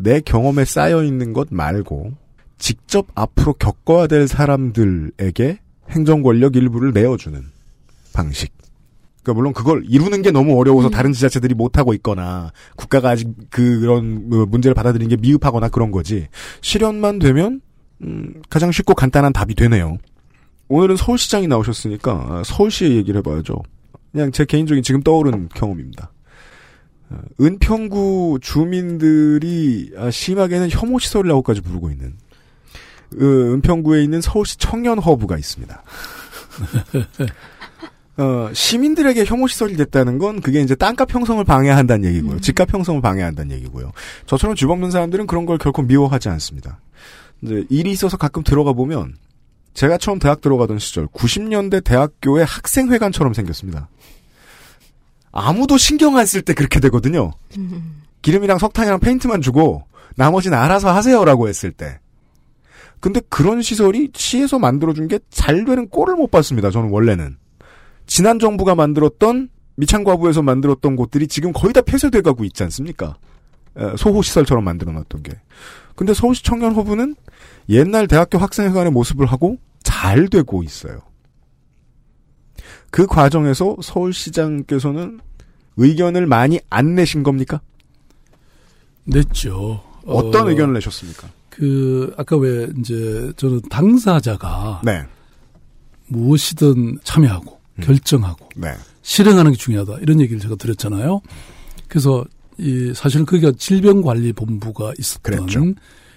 내 경험에 쌓여 있는 것 말고 직접 앞으로 겪어야 될 사람들에게 행정 권력 일부를 내어주는 방식. 그러니까 물론 그걸 이루는 게 너무 어려워서 다른 지자체들이 못 하고 있거나 국가가 아직 그런 뭐 문제를 받아들이는 게 미흡하거나 그런 거지. 실현만 되면 음, 가장 쉽고 간단한 답이 되네요. 오늘은 서울시장이 나오셨으니까 서울시의 얘기를 해봐야죠. 그냥 제 개인적인 지금 떠오른 경험입니다. 어, 은평구 주민들이 아, 심하게는 혐오 시설이라고까지 부르고 있는 은평구에 있는 서울시 청년 허브가 있습니다. 어, 시민들에게 혐오 시설이 됐다는 건 그게 이제 땅값 형성을 방해한다는 얘기고요. 음. 집값 형성을 방해한다는 얘기고요. 저처럼 집 없는 사람들은 그런 걸 결코 미워하지 않습니다. 이제 일이 있어서 가끔 들어가 보면 제가 처음 대학 들어가던 시절 90년대 대학교의 학생회관처럼 생겼습니다. 아무도 신경 안 쓸 때 그렇게 되거든요. 기름이랑 석탄이랑 페인트만 주고 나머지는 알아서 하세요라고 했을 때. 근데 그런 시설이 시에서 만들어준 게 잘 되는 꼴을 못 봤습니다. 저는 원래는. 지난 정부가 만들었던 미창과부에서 만들었던 곳들이 지금 거의 다 폐쇄돼 가고 있지 않습니까? 소호 시설처럼 만들어놨던 게. 근데 서울시 청년허브는 옛날 대학교 학생회관의 모습을 하고 잘 되고 있어요. 그 과정에서 서울시장께서는 의견을 많이 안 내신 겁니까? 냈죠. 어떤 어, 의견을 내셨습니까? 그 아까 왜 이제 저는 당사자가 네. 무엇이든 참여하고 음. 결정하고 네. 실행하는 게 중요하다 이런 얘기를 제가 드렸잖아요. 그래서 이 사실은 거기가 질병관리본부가 있었던 그랬죠.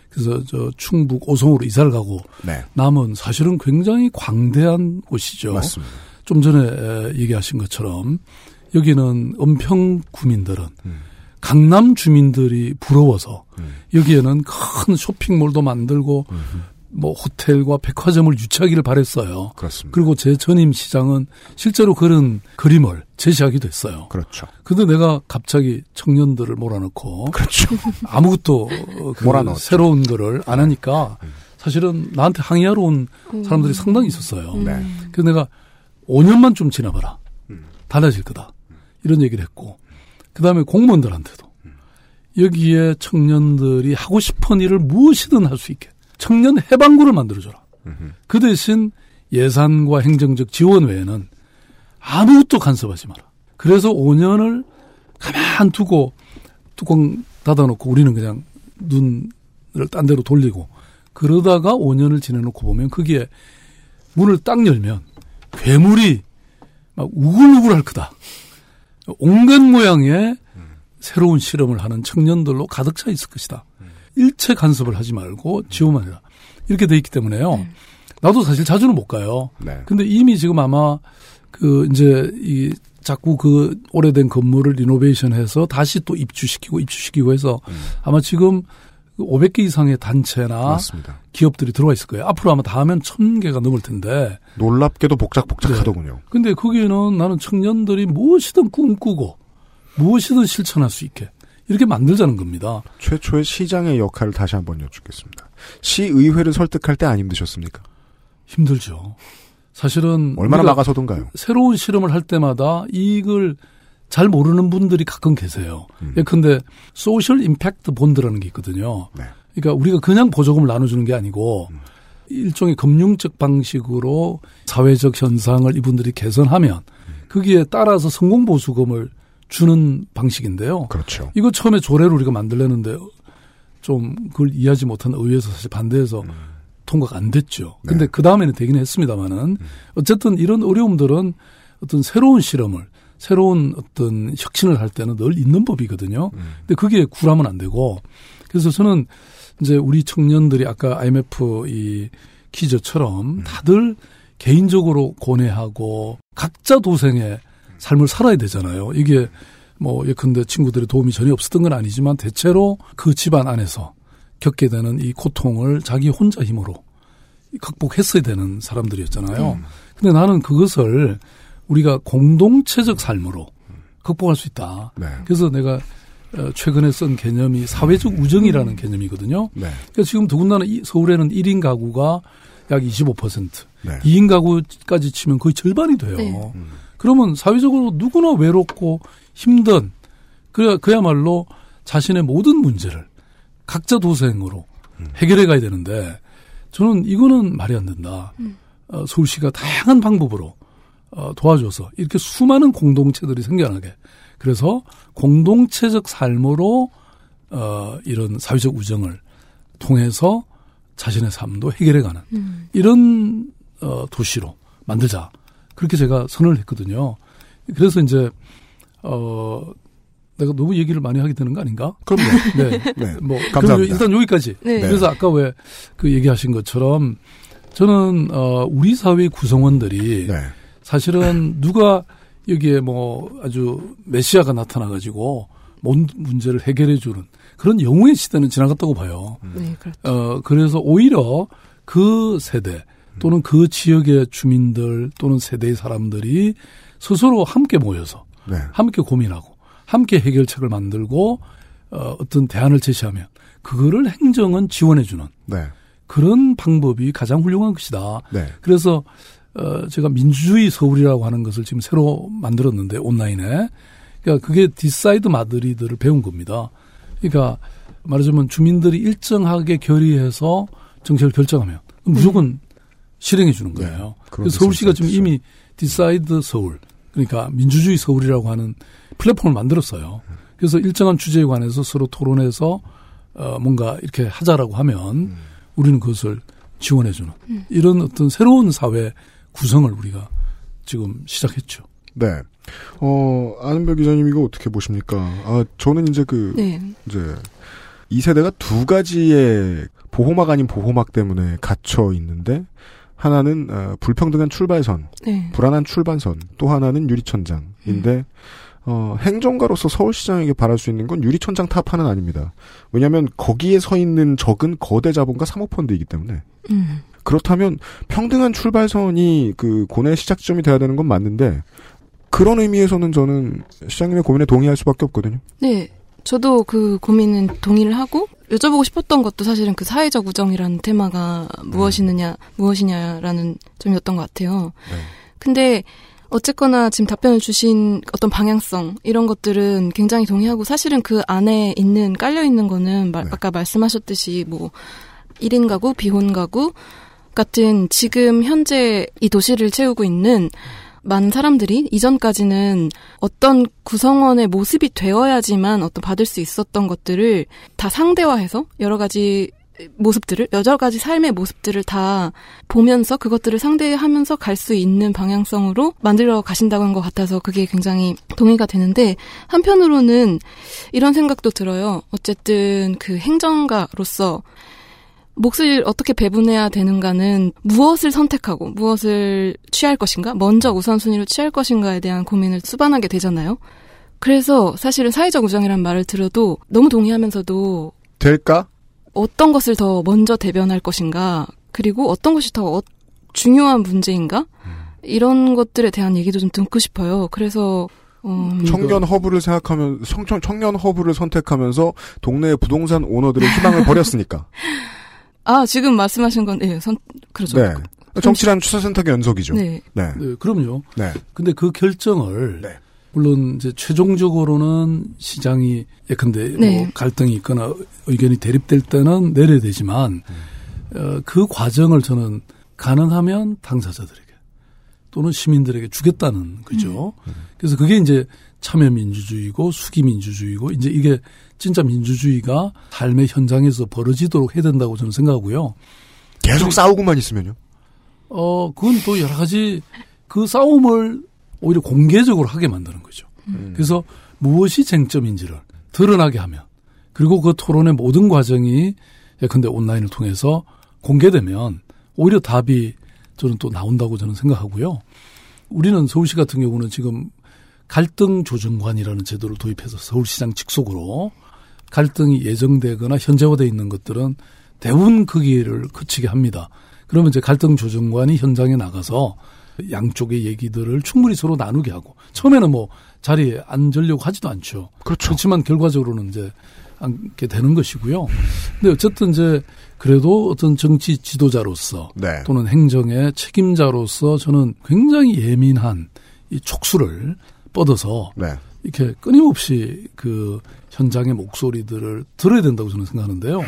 그래서 저 충북 오송으로 이사를 가고 네. 남은 사실은 굉장히 광대한 곳이죠. 맞습니다. 좀 전에 얘기하신 것처럼 여기는 은평 구민들은 음. 강남 주민들이 부러워서 음. 여기에는 큰 쇼핑몰도 만들고 음. 뭐 호텔과 백화점을 유치하기를 바랬어요. 그렇습니다. 그리고 제 전임 시장은 실제로 그런 그림을 제시하기도 했어요. 그렇죠. 근데 내가 갑자기 청년들을 몰아넣고 그렇죠. 아무것도 그 몰아넣었죠. 새로운 거를 안 하니까 음. 사실은 나한테 항의하러 온 사람들이 음. 상당히 있었어요. 네. 그래서 내가 5년만 좀 지나봐라. 음. 달라질 거다. 이런 얘기를 했고 그 다음에 공무원들한테도 여기에 청년들이 하고 싶은 일을 무엇이든 할 수 있게 청년 해방구를 만들어줘라. 그 대신 예산과 행정적 지원 외에는 아무것도 간섭하지 마라. 그래서 5년을 가만 두고 뚜껑 닫아놓고 우리는 그냥 눈을 딴 데로 돌리고 그러다가 5년을 지내놓고 보면 그게 문을 딱 열면 괴물이 막 우글우글 할 거다. 온갖 모양의 새로운 실험을 하는 청년들로 가득 차 있을 것이다. 일체 간섭을 하지 말고 지원만 해라. 이렇게 돼 있기 때문에요. 네. 나도 사실 자주는 못 가요. 네. 근데 이미 지금 아마 그 이제 이 자꾸 그 오래된 건물을 리노베이션 해서 다시 또 입주시키고 입주시키고 해서 음. 아마 지금 500개 이상의 단체나 맞습니다. 기업들이 들어와 있을 거예요. 앞으로 아마 다 하면 1000개가 넘을 텐데. 놀랍게도 복작복작하더군요. 네. 근데 거기에는 나는 청년들이 무엇이든 꿈꾸고 무엇이든 실천할 수 있게 이렇게 만들자는 겁니다. 최초의 시장의 역할을 다시 한번 여쭙겠습니다. 시의회를 설득할 때 안 힘드셨습니까? 힘들죠. 사실은 얼마나 나가서던가요? 새로운 실험을 할 때마다 이걸 잘 모르는 분들이 가끔 계세요. 음. 예컨대 소셜 임팩트 본드라는 게 있거든요. 네. 그러니까 우리가 그냥 보조금을 나눠주는 게 아니고 음. 일종의 금융적 방식으로 사회적 현상을 이분들이 개선하면 음. 거기에 따라서 성공 보수금을 주는 방식인데요. 그렇죠. 이거 처음에 조례로 우리가 만들려는데 좀 그걸 이해하지 못한 의회에서 사실 반대해서 음. 통과가 안 됐죠. 네. 근데 그 다음에는 되긴 했습니다만은 음. 어쨌든 이런 어려움들은 어떤 새로운 실험을 새로운 어떤 혁신을 할 때는 늘 있는 법이거든요. 음. 근데 그게 굴하면 안 되고 그래서 저는 이제 우리 청년들이 아까 IMF 이 기저처럼 다들 개인적으로 고뇌하고 각자 도생의 삶을 살아야 되잖아요. 이게 뭐 예컨대 친구들의 도움이 전혀 없었던 건 아니지만 대체로 그 집안 안에서 겪게 되는 이 고통을 자기 혼자 힘으로 극복했어야 되는 사람들이었잖아요. 음. 근데 나는 그것을 우리가 공동체적 삶으로 극복할 수 있다. 네. 그래서 내가 어, 최근에 쓴 개념이 사회적 우정이라는 개념이거든요. 네. 그러니까 지금 더군다나 서울에는 1인 가구가 약 25%, 네. 2인 가구까지 치면 거의 절반이 돼요. 네. 음. 그러면 사회적으로 누구나 외롭고 힘든 그야 그야말로 자신의 모든 문제를 각자 도생으로 음. 해결해 가야 되는데 저는 이거는 말이 안 된다. 음. 어, 서울시가 다양한 방법으로 어, 도와줘서 이렇게 수많은 공동체들이 생겨나게 그래서 공동체적 삶으로 어, 이런 사회적 우정을 통해서 자신의 삶도 해결해가는 음. 이런 어, 도시로 만들자 그렇게 제가 선언을 했거든요. 그래서 이제 어 내가 너무 얘기를 많이 하게 되는 거 아닌가? 그럼요. 네. 네. 뭐 감사합니다. 일단 여기까지. 네. 그래서 아까 왜 그 얘기하신 것처럼 저는 어 우리 사회 구성원들이 네. 사실은 누가 여기에 뭐 아주 메시아가 나타나 가지고 뭔 문제를 해결해 주는 그런 영웅의 시대는 지나갔다고 봐요. 네, 그렇죠. 어 그래서 오히려 그 세대 또는 그 지역의 주민들 또는 세대의 사람들이 스스로 함께 모여서 네. 함께 고민하고 함께 해결책을 만들고 어, 어떤 대안을 제시하면 그거를 행정은 지원해주는 네. 그런 방법이 가장 훌륭한 것이다. 네. 그래서 어, 제가 민주주의 서울이라고 하는 것을 지금 새로 만들었는데 온라인에 그러니까 그게 Decide 마드리드를 배운 겁니다. 그러니까 말하자면 주민들이 일정하게 결의해서 정책을 결정하면 무조건 실행해 주는 거예요. 네, 그래서 서울시가 지금 이미 Decide 서울 그러니까 민주주의 서울이라고 하는 플랫폼을 만들었어요. 그래서 일정한 주제에 관해서 서로 토론해서 어 뭔가 이렇게 하자라고 하면 음. 우리는 그것을 지원해 주는 음. 이런 어떤 새로운 사회 구성을 우리가 지금 시작했죠. 네. 어, 아는별 기자님 이거 어떻게 보십니까? 아, 저는 이제 그, 네. 이제, 이 세대가 두 가지의 보호막 아닌 보호막 때문에 갇혀 있는데, 하나는 어, 불평등한 출발선, 네. 불안한 출발선, 또 하나는 유리천장인데 음. 어, 행정가로서 서울시장에게 바랄 수 있는 건 유리천장 타파는 아닙니다. 왜냐하면 거기에 서 있는 적은 거대 자본과 사모펀드이기 때문에. 음. 그렇다면 평등한 출발선이 그 고뇌 시작점이 돼야 되는 건 맞는데 그런 의미에서는 저는 시장님의 고민에 동의할 수밖에 없거든요. 네. 저도 그 고민은 동의를 하고 여쭤보고 싶었던 것도 사실은 그 사회적 우정이라는 테마가 무엇이느냐, 무엇이냐라는 점이었던 것 같아요. 네. 근데 어쨌거나 지금 답변을 주신 어떤 방향성 이런 것들은 굉장히 동의하고 사실은 그 안에 있는 깔려 있는 거는 네. 아까 말씀하셨듯이 뭐 1인 가구, 비혼 가구 같은 지금 현재 이 도시를 채우고 있는 많은 사람들이 이전까지는 어떤 구성원의 모습이 되어야지만 어떤 받을 수 있었던 것들을 다 상대화해서 여러 가지 모습들을 여러 가지 삶의 모습들을 다 보면서 그것들을 상대하면서 갈 수 있는 방향성으로 만들어 가신다는 것 같아서 그게 굉장히 동의가 되는데 한편으로는 이런 생각도 들어요. 어쨌든 그 행정가로서 몫을 어떻게 배분해야 되는가는 무엇을 선택하고 무엇을 취할 것인가, 먼저 우선순위로 취할 것인가에 대한 고민을 수반하게 되잖아요. 그래서 사실은 사회적 우정이란 말을 들어도 너무 동의하면서도 될까? 어떤 것을 더 먼저 대변할 것인가, 그리고 어떤 것이 더 어, 중요한 문제인가? 이런 것들에 대한 얘기도 좀 듣고 싶어요. 그래서 음, 청년 허브를 생각하면 청년, 청년 허브를 선택하면서 동네 부동산 오너들의 희망을 버렸으니까. 아, 지금 말씀하신 건, 예, 선, 그렇죠. 네. 정치란 추세 선택의 연속이죠. 네. 네. 네. 그럼요. 네. 근데 그 결정을, 네. 물론 이제 최종적으로는 시장이 예컨대 뭐 네. 뭐 갈등이 있거나 의견이 대립될 때는 내려야 되지만, 음. 어, 그 과정을 저는 가능하면 당사자들에게 또는 시민들에게 주겠다는 거죠. 음. 그래서 그게 이제 참여민주주의고 수기민주주의고 이제 이게 진짜 민주주의가 삶의 현장에서 벌어지도록 해야 된다고 저는 생각하고요. 계속 싸우고만 있으면요? 어, 그건 또 여러 가지 그 싸움을 오히려 공개적으로 하게 만드는 거죠. 음. 그래서 무엇이 쟁점인지를 드러나게 하면 그리고 그 토론의 모든 과정이 예컨대 온라인을 통해서 공개되면 오히려 답이 저는 또 나온다고 저는 생각하고요. 우리는 서울시 같은 경우는 지금 갈등 조정관이라는 제도를 도입해서 서울시장 직속으로 갈등이 예정되거나 현재화돼 있는 것들은 대부분 그 기회를 그치게 합니다. 그러면 이제 갈등 조정관이 현장에 나가서 양쪽의 얘기들을 충분히 서로 나누게 하고 처음에는 뭐 자리에 앉으려고 하지도 않죠. 그렇죠. 그렇지만 결과적으로는 이제 앉게 되는 것이고요. 근데 어쨌든 이제 그래도 어떤 정치 지도자로서 네. 또는 행정의 책임자로서 저는 굉장히 예민한 이 촉수를 뻗어서 네. 이렇게 끊임없이 그 현장의 목소리들을 들어야 된다고 저는 생각하는데요.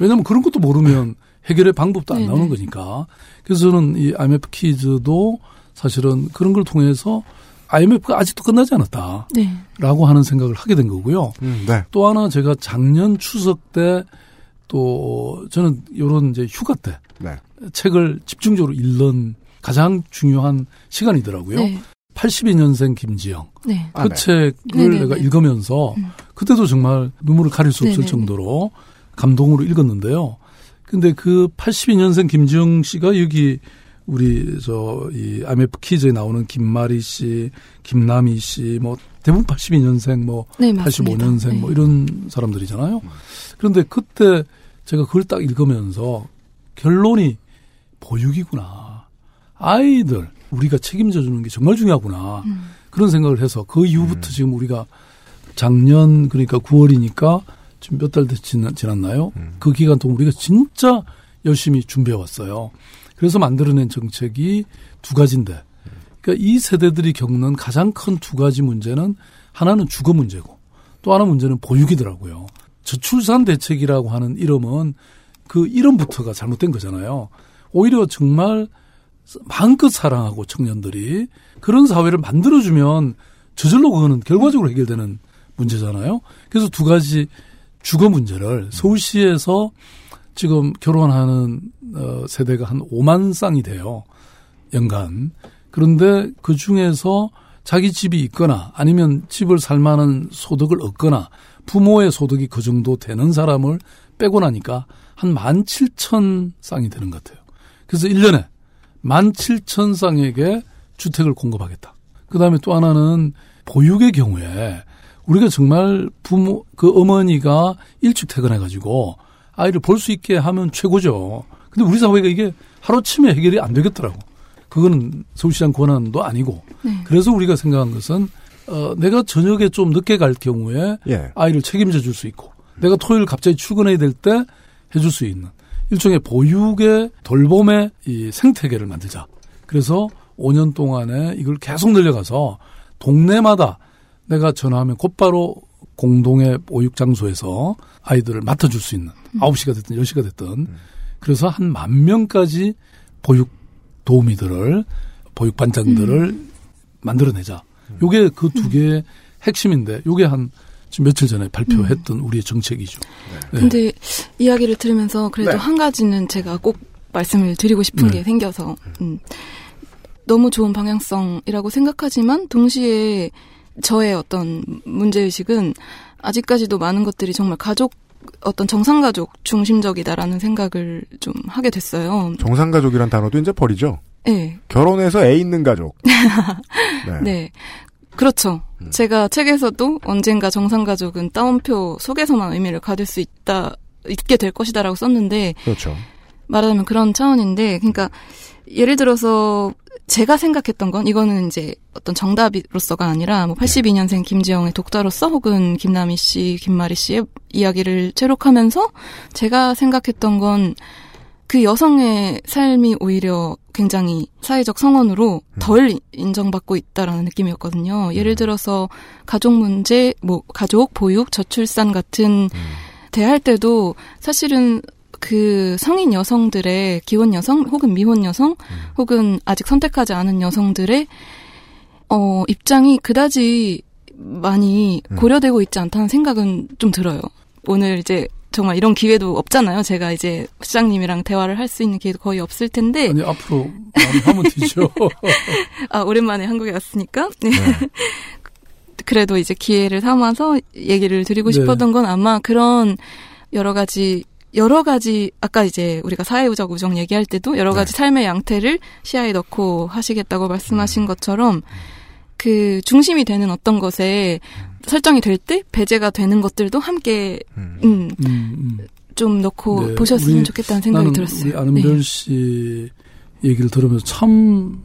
왜냐하면 그런 것도 모르면 해결의 방법도 안 네네. 나오는 거니까. 그래서 저는 이 IMF 퀴즈도 사실은 그런 걸 통해서 IMF가 아직도 끝나지 않았다. 네. 라고 하는 생각을 하게 된 거고요. 음, 네. 또 하나 제가 작년 추석 때 또 저는 요런 이제 휴가 때 네. 책을 집중적으로 읽는 가장 중요한 시간이더라고요. 네. 82년생 김지영. 네. 그 아, 네. 책을 네네네. 내가 읽으면서 그때도 정말 눈물을 가릴 수 없을 네네네. 정도로 감동으로 읽었는데요. 근데 그 82년생 김지영 씨가 여기 우리 저이 IMF 퀴즈에 나오는 김마리 씨, 김남희 씨, 뭐 대부분 82년생, 뭐 네, 맞습니다. 85년생 뭐 이런 사람들이잖아요. 그런데 그때 제가 그걸 딱 읽으면서 결론이 보육이구나. 아이들 우리가 책임져 주는 게 정말 중요하구나. 그런 생각을 해서 그 이후부터 지금 우리가 작년 그러니까 9월이니까 지금 몇 달 지났나요? 그 기간 동안 우리가 진짜 열심히 준비해 왔어요. 그래서 만들어낸 정책이 두 가지인데, 그러니까 이 세대들이 겪는 가장 큰 두 가지 문제는 하나는 주거 문제고, 또 하나 문제는 보육이더라고요. 저출산 대책이라고 하는 이름은 그 이름부터가 잘못된 거잖아요. 오히려 정말 마음껏 사랑하고 청년들이 그런 사회를 만들어주면 저절로 그거는 결과적으로 해결되는 문제잖아요. 그래서 두 가지 주거 문제를 서울시에서 지금 결혼하는 어, 세대가 한 5만 쌍이 돼요. 연간. 그런데 그 중에서 자기 집이 있거나 아니면 집을 살 만한 소득을 얻거나 부모의 소득이 그 정도 되는 사람을 빼고 나니까 한 17,000 쌍이 되는 것 같아요. 그래서 1년에 17,000쌍에게 주택을 공급하겠다. 그 다음에 또 하나는 보육의 경우에 우리가 정말 부모, 그 어머니가 일찍 퇴근해가지고 아이를 볼 수 있게 하면 최고죠. 근데 우리 사회가 이게 하루치면 해결이 안 되겠더라고. 그거는 서울시장 권한도 아니고. 네. 그래서 우리가 생각한 것은 어, 내가 저녁에 좀 늦게 갈 경우에 예. 아이를 책임져 줄 수 있고 내가 토요일 갑자기 출근해야 될 때 해줄 수 있는 일종의 보육의 돌봄의 이 생태계를 만들자. 그래서 5년 동안에 이걸 계속 늘려가서 동네마다 내가 전화하면 곧바로 공동의 보육 장소에서 아이들을 맡아줄 수 있는 9시가 됐든 10시가 됐든 그래서 한 만 명까지 보육 도우미들을 보육 반장들을 만들어내자. 요게 그 두 개의 핵심인데 요게 한 지금 며칠 전에 발표했던 우리의 정책이죠. 네. 근데 이야기를 들으면서 그래도 네. 한 가지는 제가 꼭 말씀을 드리고 싶은 네. 게 생겨서 음. 너무 좋은 방향성이라고 생각하지만 동시에 저의 어떤 문제 의식은 아직까지도 많은 것들이 정말 가족 어떤 정상 가족 중심적이다라는 생각을 좀 하게 됐어요. 정상 가족이란 단어도 이제 버리죠. 네. 결혼해서 애 있는 가족. 네. 네. 그렇죠. 음. 제가 책에서도 언젠가 정상가족은 따옴표 속에서만 의미를 가질 수 있다, 있게 될 것이다라고 썼는데, 그렇죠. 말하자면 그런 차원인데, 그러니까 예를 들어서 제가 생각했던 건 이거는 이제 어떤 정답으로서가 아니라 뭐 82년생 김지영의 독자로서 혹은 김남희 씨, 김마리 씨의 이야기를 체록하면서 제가 생각했던 건 그 여성의 삶이 오히려 굉장히 사회적 성원으로 덜 인정받고 있다라는 느낌이었거든요. 예를 들어서 가족 문제, 뭐 가족, 보육, 저출산 같은 대할 때도 사실은 그 성인 여성들의 기혼 여성 혹은 미혼 여성 혹은 아직 선택하지 않은 여성들의 어 입장이 그다지 많이 고려되고 있지 않다는 생각은 좀 들어요. 오늘 이제 정말 이런 기회도 없잖아요. 제가 이제 시장님이랑 대화를 할 수 있는 기회도 거의 없을 텐데. 아니 앞으로 많이 하면 되죠. 아 오랜만에 한국에 왔으니까. 네. 그래도 이제 기회를 삼아서 얘기를 드리고 네. 싶었던 건 아마 그런 여러 가지 여러 가지 아까 이제 우리가 사회우적 우정 얘기할 때도 여러 가지 네. 삶의 양태를 시야에 넣고 하시겠다고 말씀하신 음. 것처럼 그 중심이 되는 어떤 것에 설정이 될 때 배제가 되는 것들도 함께 음, 음, 음. 좀 넣고 네, 보셨으면 좋겠다는 생각이 들었어요. 우리 아는별 네. 씨 얘기를 들으면서 참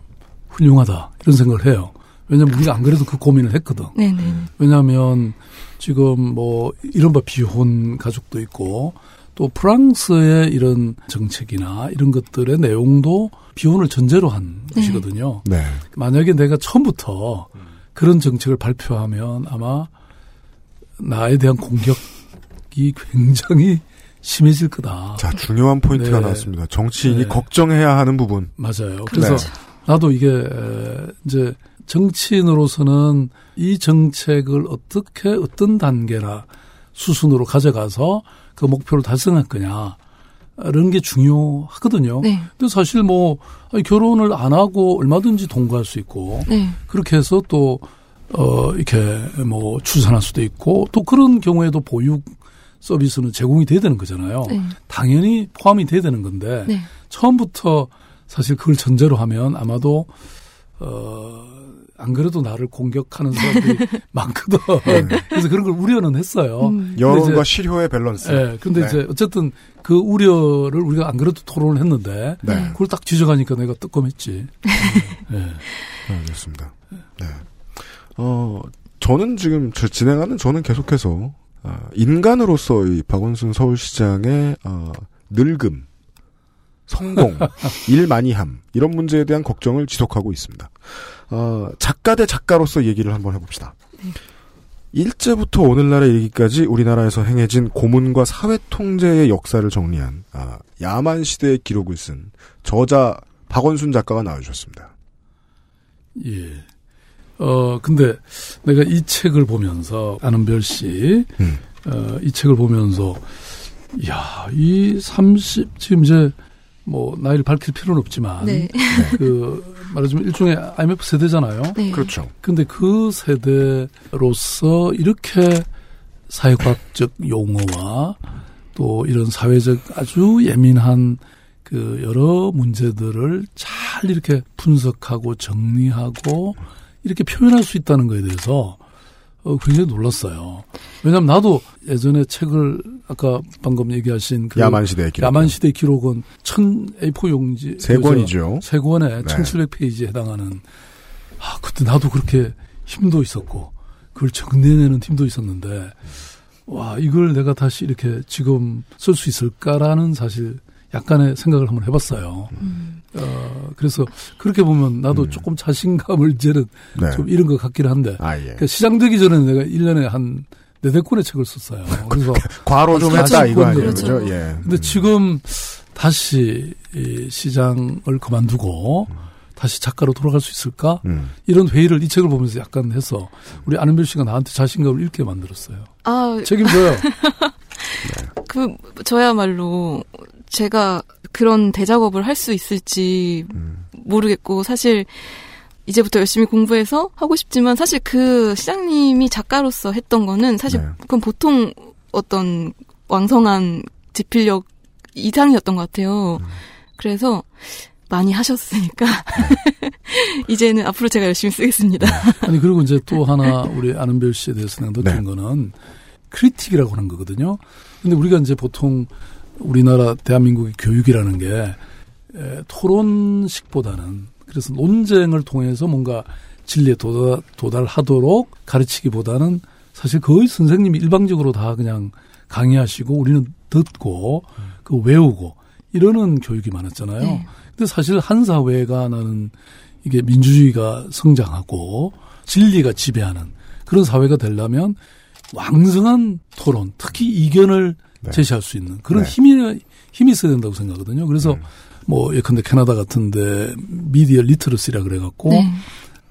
훌륭하다 이런 생각을 해요. 왜냐하면 우리가 안 그래도 그 고민을 했거든. 네네. 네. 왜냐하면 지금 뭐 이른바 비혼 가족도 있고 또 프랑스의 이런 정책이나 이런 것들의 내용도 비혼을 전제로 한 네. 것이거든요. 네. 만약에 내가 처음부터 그런 정책을 발표하면 아마 나에 대한 공격이 굉장히 심해질 거다. 자, 중요한 포인트가 네. 나왔습니다. 정치인이 네. 걱정해야 하는 부분. 맞아요. 그래서 네. 나도 이게 이제 정치인으로서는 이 정책을 어떻게 어떤 단계나 수순으로 가져가서 그 목표를 달성할 거냐. 이런 게 중요하거든요. 네. 근데 사실 뭐 결혼을 안 하고 얼마든지 동거할 수 있고 네. 그렇게 해서 또 어, 이렇게 뭐 출산할 수도 있고 또 그런 경우에도 보육 서비스는 제공이 돼야 되는 거잖아요. 네. 당연히 포함이 돼야 되는 건데 네. 처음부터 사실 그걸 전제로 하면 아마도 어, 안 그래도 나를 공격하는 사람들이 많거든. 네. 그래서 그런 걸 우려는 했어요. 음. 여론과 실효의 밸런스. 네. 근데 네. 이제 어쨌든 그 우려를 우리가 안 그래도 토론을 했는데 네. 그걸 딱 지적하니까 내가 뜨끔했지. 네. 알겠습니다. 네. 어, 저는 지금 진행하는 저는 계속해서 아, 인간으로서 이 박원순 서울시장의 어, 늙음, 성공, 일 많이 함 이런 문제에 대한 걱정을 지속하고 있습니다. 어, 작가 대 작가로서 얘기를 한번 해봅시다. 일제부터 오늘날에 이르기까지 우리나라에서 행해진 고문과 사회통제의 역사를 정리한 아, 야만 시대의 기록을 쓴 저자 박원순 작가가 나와주셨습니다. 예. 어 근데 내가 이 책을 보면서 아는별 씨, 음. 어, 이 책을 보면서 야이 30 지금 이제 뭐 나이를 밝힐 필요는 없지만 네. 그 말하자면 일종의 IMF 세대잖아요. 네. 그렇죠. 근데 그 세대로서 이렇게 사회과학적 용어와 또 이런 사회적 아주 예민한 그 여러 문제들을 잘 이렇게 분석하고 정리하고 이렇게 표현할 수 있다는 것에 대해서 어, 굉장히 놀랐어요. 왜냐하면 나도 예전에 책을 아까 방금 얘기하신 그 야만시대 기록 야만시대 기록은 천 A4 용지 세 권이죠. 세 권에 네. 1700페이지에 해당하는 아 그때 나도 그렇게 힘도 있었고 그걸 정리해내는 팀도 있었는데 와 이걸 내가 다시 이렇게 지금 쓸 수 있을까라는 사실 약간의 생각을 한번 해봤어요. 음. 어, 그래서 그렇게 보면 나도 음. 조금 자신감을 이제는 네. 좀 잃은 것 같긴 한데. 아, 예. 그러니까 시작되기 전에 내가 1년에 한 네댓 권의 책을 썼어요. 그래서. 과로 좀 했다 이거 아니에요. 그렇죠. 예. 근데 지금 다시 이 시장을 그만두고 음. 다시 작가로 돌아갈 수 있을까? 음. 이런 회의를 이 책을 보면서 약간 해서 우리 아는별 씨가 나한테 자신감을 잃게 만들었어요. 아. 책임져요. 네. 그, 저야말로 제가 그런 대작업을 할 수 있을지 음. 모르겠고 사실 이제부터 열심히 공부해서 하고 싶지만 사실 그 시장님이 작가로서 했던 거는 사실 네. 그건 보통 어떤 왕성한 지필력 이상이었던 것 같아요. 음. 그래서 많이 하셨으니까 이제는 앞으로 제가 열심히 쓰겠습니다. 네. 아니 그리고 이제 또 하나 우리 아는별 씨에 대해서 느낀 네. 거는 크리틱이라고 하는 거거든요. 근데 우리가 이제 보통 우리나라 대한민국의 교육이라는 게 에, 토론식보다는 그래서 논쟁을 통해서 뭔가 진리에 도달, 도달하도록 가르치기보다는 사실 거의 선생님이 일방적으로 다 그냥 강의하시고 우리는 듣고 그 외우고 이러는 교육이 많았잖아요. 네. 근데 사실 한 사회가 나는 이게 민주주의가 성장하고 진리가 지배하는 그런 사회가 되려면 왕성한 토론, 특히 이견을 네. 제시할 수 있는 그런 네. 힘이 힘이 있어야 된다고 생각하거든요. 그래서 음. 뭐 예컨대 캐나다 같은데 미디어 literacy라 그래갖고 네.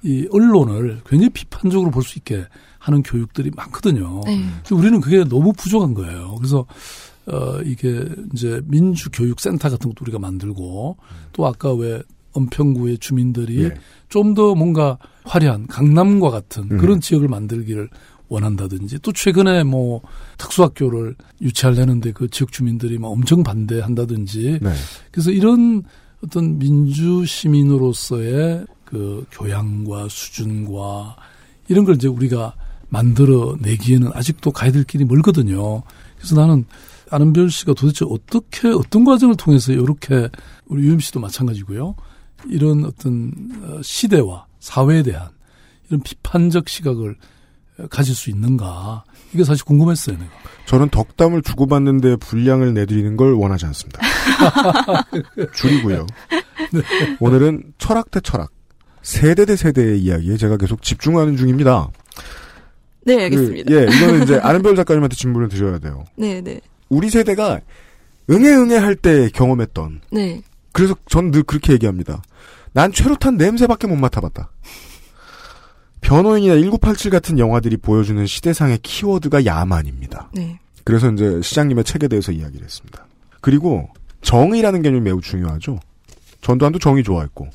이 언론을 굉장히 비판적으로 볼 수 있게 하는 교육들이 많거든요. 네. 우리는 그게 너무 부족한 거예요. 그래서 어 이게 이제 민주 교육 센터 같은 것도 우리가 만들고 또 아까 왜 은평구의 주민들이 네. 좀더 뭔가 화려한 강남과 같은 음. 그런 지역을 만들기를 원한다든지 또 최근에 뭐 특수학교를 유치하려는데 그 지역 주민들이 막 엄청 반대한다든지 네. 그래서 이런 어떤 민주 시민으로서의 그 교양과 수준과 이런 걸 이제 우리가 만들어 내기에는 아직도 가야 될 길이 멀거든요. 그래서 나는 아는별 씨가 도대체 어떻게 어떤 과정을 통해서 이렇게 우리 유임 씨도 마찬가지고요. 이런 어떤 어, 시대와 사회에 대한 이런 비판적 시각을 가질 수 있는가 이게 사실 궁금했어요. 내가. 저는 덕담을 주고받는데 분량을 내드리는 걸 원하지 않습니다. 줄이고요. 네. 오늘은 철학 대 철학, 세대 대 세대의 이야기에 제가 계속 집중하는 중입니다. 네, 알겠습니다. 그, 예, 이거는 이제 아는별 작가님한테 질문을 드려야 돼요. 네, 네. 우리 세대가 응애 응애 할 때 경험했던. 네. 그래서 전 늘 그렇게 얘기합니다. 난 최루탄 냄새밖에 못 맡아봤다. 변호인이나 1987 같은 영화들이 보여주는 시대상의 키워드가 야만입니다. 네. 그래서 이제 시장님의 책에 대해서 이야기를 했습니다. 그리고 정의라는 개념이 매우 중요하죠. 전두환도 정의 좋아했고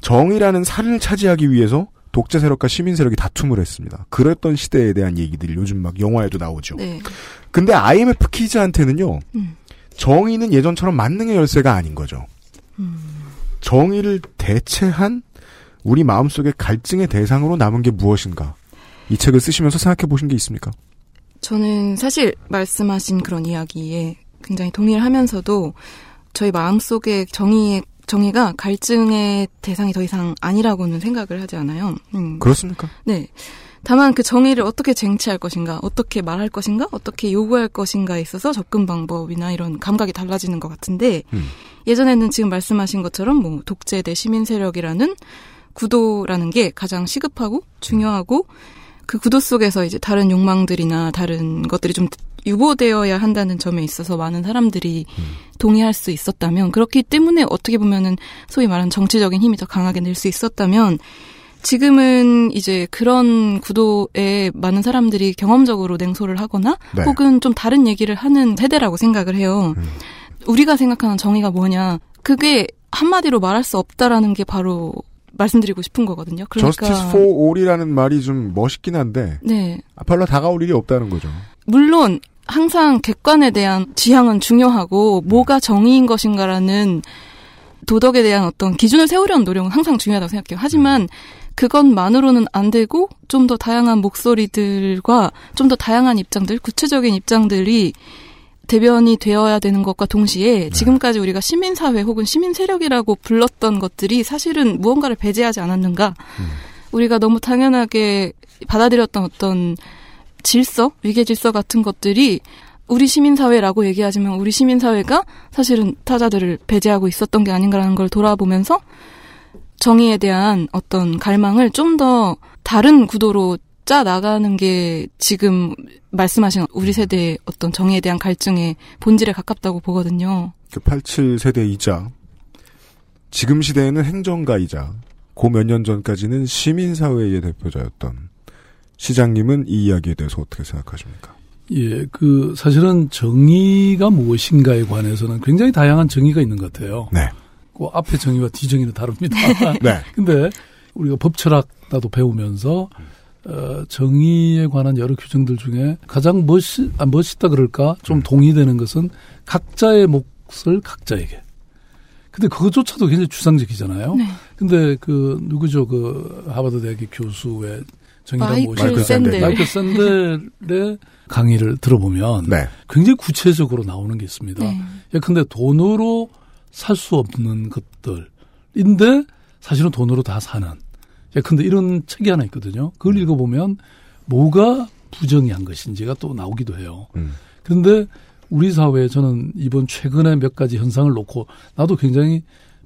정의라는 살을 차지하기 위해서 독재 세력과 시민 세력이 다툼을 했습니다. 그랬던 시대에 대한 얘기들이 요즘 막 영화에도 나오죠. 네. 근데 IMF 키즈한테는요. 음. 정의는 예전처럼 만능의 열쇠가 아닌 거죠. 음. 정의를 대체한 우리 마음속의 갈증의 대상으로 남은 게 무엇인가? 이 책을 쓰시면서 생각해 보신 게 있습니까? 저는 사실 말씀하신 그런 이야기에 굉장히 동의를 하면서도 저희 마음속에 정의의 정의가 갈증의 대상이 더 이상 아니라고는 생각을 하지 않아요. 음. 그렇습니까? 네. 다만 그 정의를 어떻게 쟁취할 것인가, 어떻게 말할 것인가, 어떻게 요구할 것인가에 있어서 접근 방법이나 이런 감각이 달라지는 것 같은데 음. 예전에는 지금 말씀하신 것처럼 뭐 독재 대 시민 세력이라는 구도라는 게 가장 시급하고 중요하고 그 구도 속에서 이제 다른 욕망들이나 다른 것들이 좀 유보되어야 한다는 점에 있어서 많은 사람들이 음. 동의할 수 있었다면 그렇기 때문에 어떻게 보면은 소위 말하는 정치적인 힘이 더 강하게 낼 수 있었다면 지금은 이제 그런 구도에 많은 사람들이 경험적으로 냉소를 하거나 네. 혹은 좀 다른 얘기를 하는 세대라고 생각을 해요. 음. 우리가 생각하는 정의가 뭐냐 그게 한마디로 말할 수 없다라는 게 바로 말씀드리고 싶은 거거든요. 그러니까 Justice for All이라는 말이 좀 멋있긴 한데 네. 별로 다가올 일이 없다는 거죠. 물론 항상 객관에 대한 지향은 중요하고 뭐가 정의인 것인가라는 도덕에 대한 어떤 기준을 세우려는 노력은 항상 중요하다고 생각해요. 하지만 그것만으로는 안 되고 좀 더 다양한 목소리들과 좀 더 다양한 입장들, 구체적인 입장들이 대변이 되어야 되는 것과 동시에 지금까지 우리가 시민사회 혹은 시민 세력이라고 불렀던 것들이 사실은 무언가를 배제하지 않았는가. 우리가 너무 당연하게 받아들였던 어떤 질서, 위계 질서 같은 것들이 우리 시민사회라고 얘기하지만 우리 시민사회가 사실은 타자들을 배제하고 있었던 게 아닌가라는 걸 돌아보면서 정의에 대한 어떤 갈망을 좀 더 다른 구도로 짜 나가는 게 지금 말씀하신 우리 세대의 어떤 정의에 대한 갈증의 본질에 가깝다고 보거든요. 그 87세대이자 지금 시대에는 행정가이자 고 몇 년 전까지는 시민사회의 대표자였던 시장님은 이 이야기에 대해서 어떻게 생각하십니까? 예, 그 사실은 정의가 무엇인가에 관해서는 굉장히 다양한 정의가 있는 것 같아요. 네. 그 앞에 정의와 뒤 정의는 다릅니다. 네. 근데 우리가 법철학 나도 배우면서 어, 정의에 관한 여러 규정들 중에 가장 멋있, 아, 멋있다 그럴까? 좀 음. 동의되는 것은 각자의 몫을 각자에게. 근데 그것조차도 굉장히 주상적이잖아요. 네. 근데 그 누구죠? 그 하버드 대학의 교수의 정의란 마이클 무엇인가? 샌델. 마이클 샌델의 강의를 들어보면 네. 굉장히 구체적으로 나오는 게 있습니다. 네. 예컨대 돈으로 살 수 없는 것들인데 사실은 돈으로 다 사는. 예컨대 이런 책이 하나 있거든요. 그걸 음. 읽어보면 뭐가 부정의한 것인지가 또 나오기도 해요. 음. 그런데 우리 사회에 저는 이번 최근에 몇 가지 현상을 놓고 나도 굉장히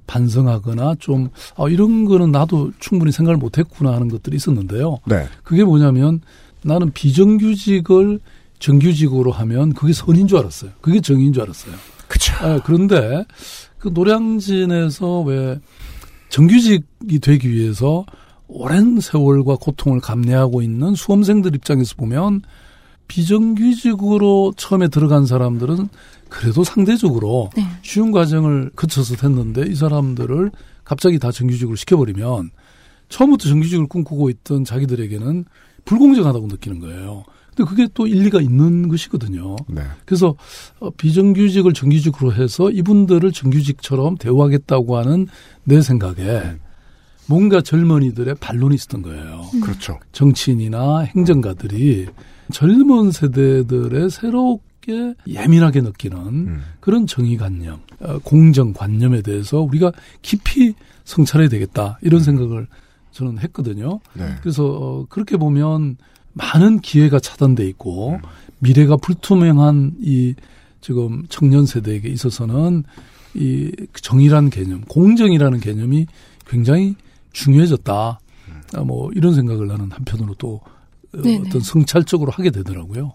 반성하거나 좀, 아, 이런 거는 나도 충분히 생각을 못 했구나 하는 것들이 있었는데요. 네. 그게 뭐냐면 나는 비정규직을 정규직으로 하면 그게 선인 줄 알았어요. 그게 정의인 줄 알았어요. 그쵸. 아, 그런데 그 노량진에서 왜 정규직이 되기 위해서 오랜 세월과 고통을 감내하고 있는 수험생들 입장에서 보면 비정규직으로 처음에 들어간 사람들은 그래도 상대적으로 네. 쉬운 과정을 거쳐서 됐는데 이 사람들을 갑자기 다 정규직으로 시켜버리면 처음부터 정규직을 꿈꾸고 있던 자기들에게는 불공정하다고 느끼는 거예요. 근데 그게 또 일리가 있는 것이거든요. 네. 그래서 어, 비정규직을 정규직으로 해서 이분들을 정규직처럼 대우하겠다고 하는 내 생각에 뭔가 젊은이들의 반론이 있었던 거예요. 그렇죠. 정치인이나 행정가들이 젊은 세대들의 새롭게 예민하게 느끼는 음. 그런 정의관념, 어, 공정관념에 대해서 우리가 깊이 성찰해야 되겠다 이런 생각을 저는 했거든요. 네. 그래서 어, 그렇게 보면 많은 기회가 차단돼 있고 미래가 불투명한 이 지금 청년 세대에게 있어서는 이 정의라는 개념, 공정이라는 개념이 굉장히 중요해졌다. 아, 뭐 이런 생각을 나는 한편으로 또 어, 네네. 어떤 성찰적으로 하게 되더라고요.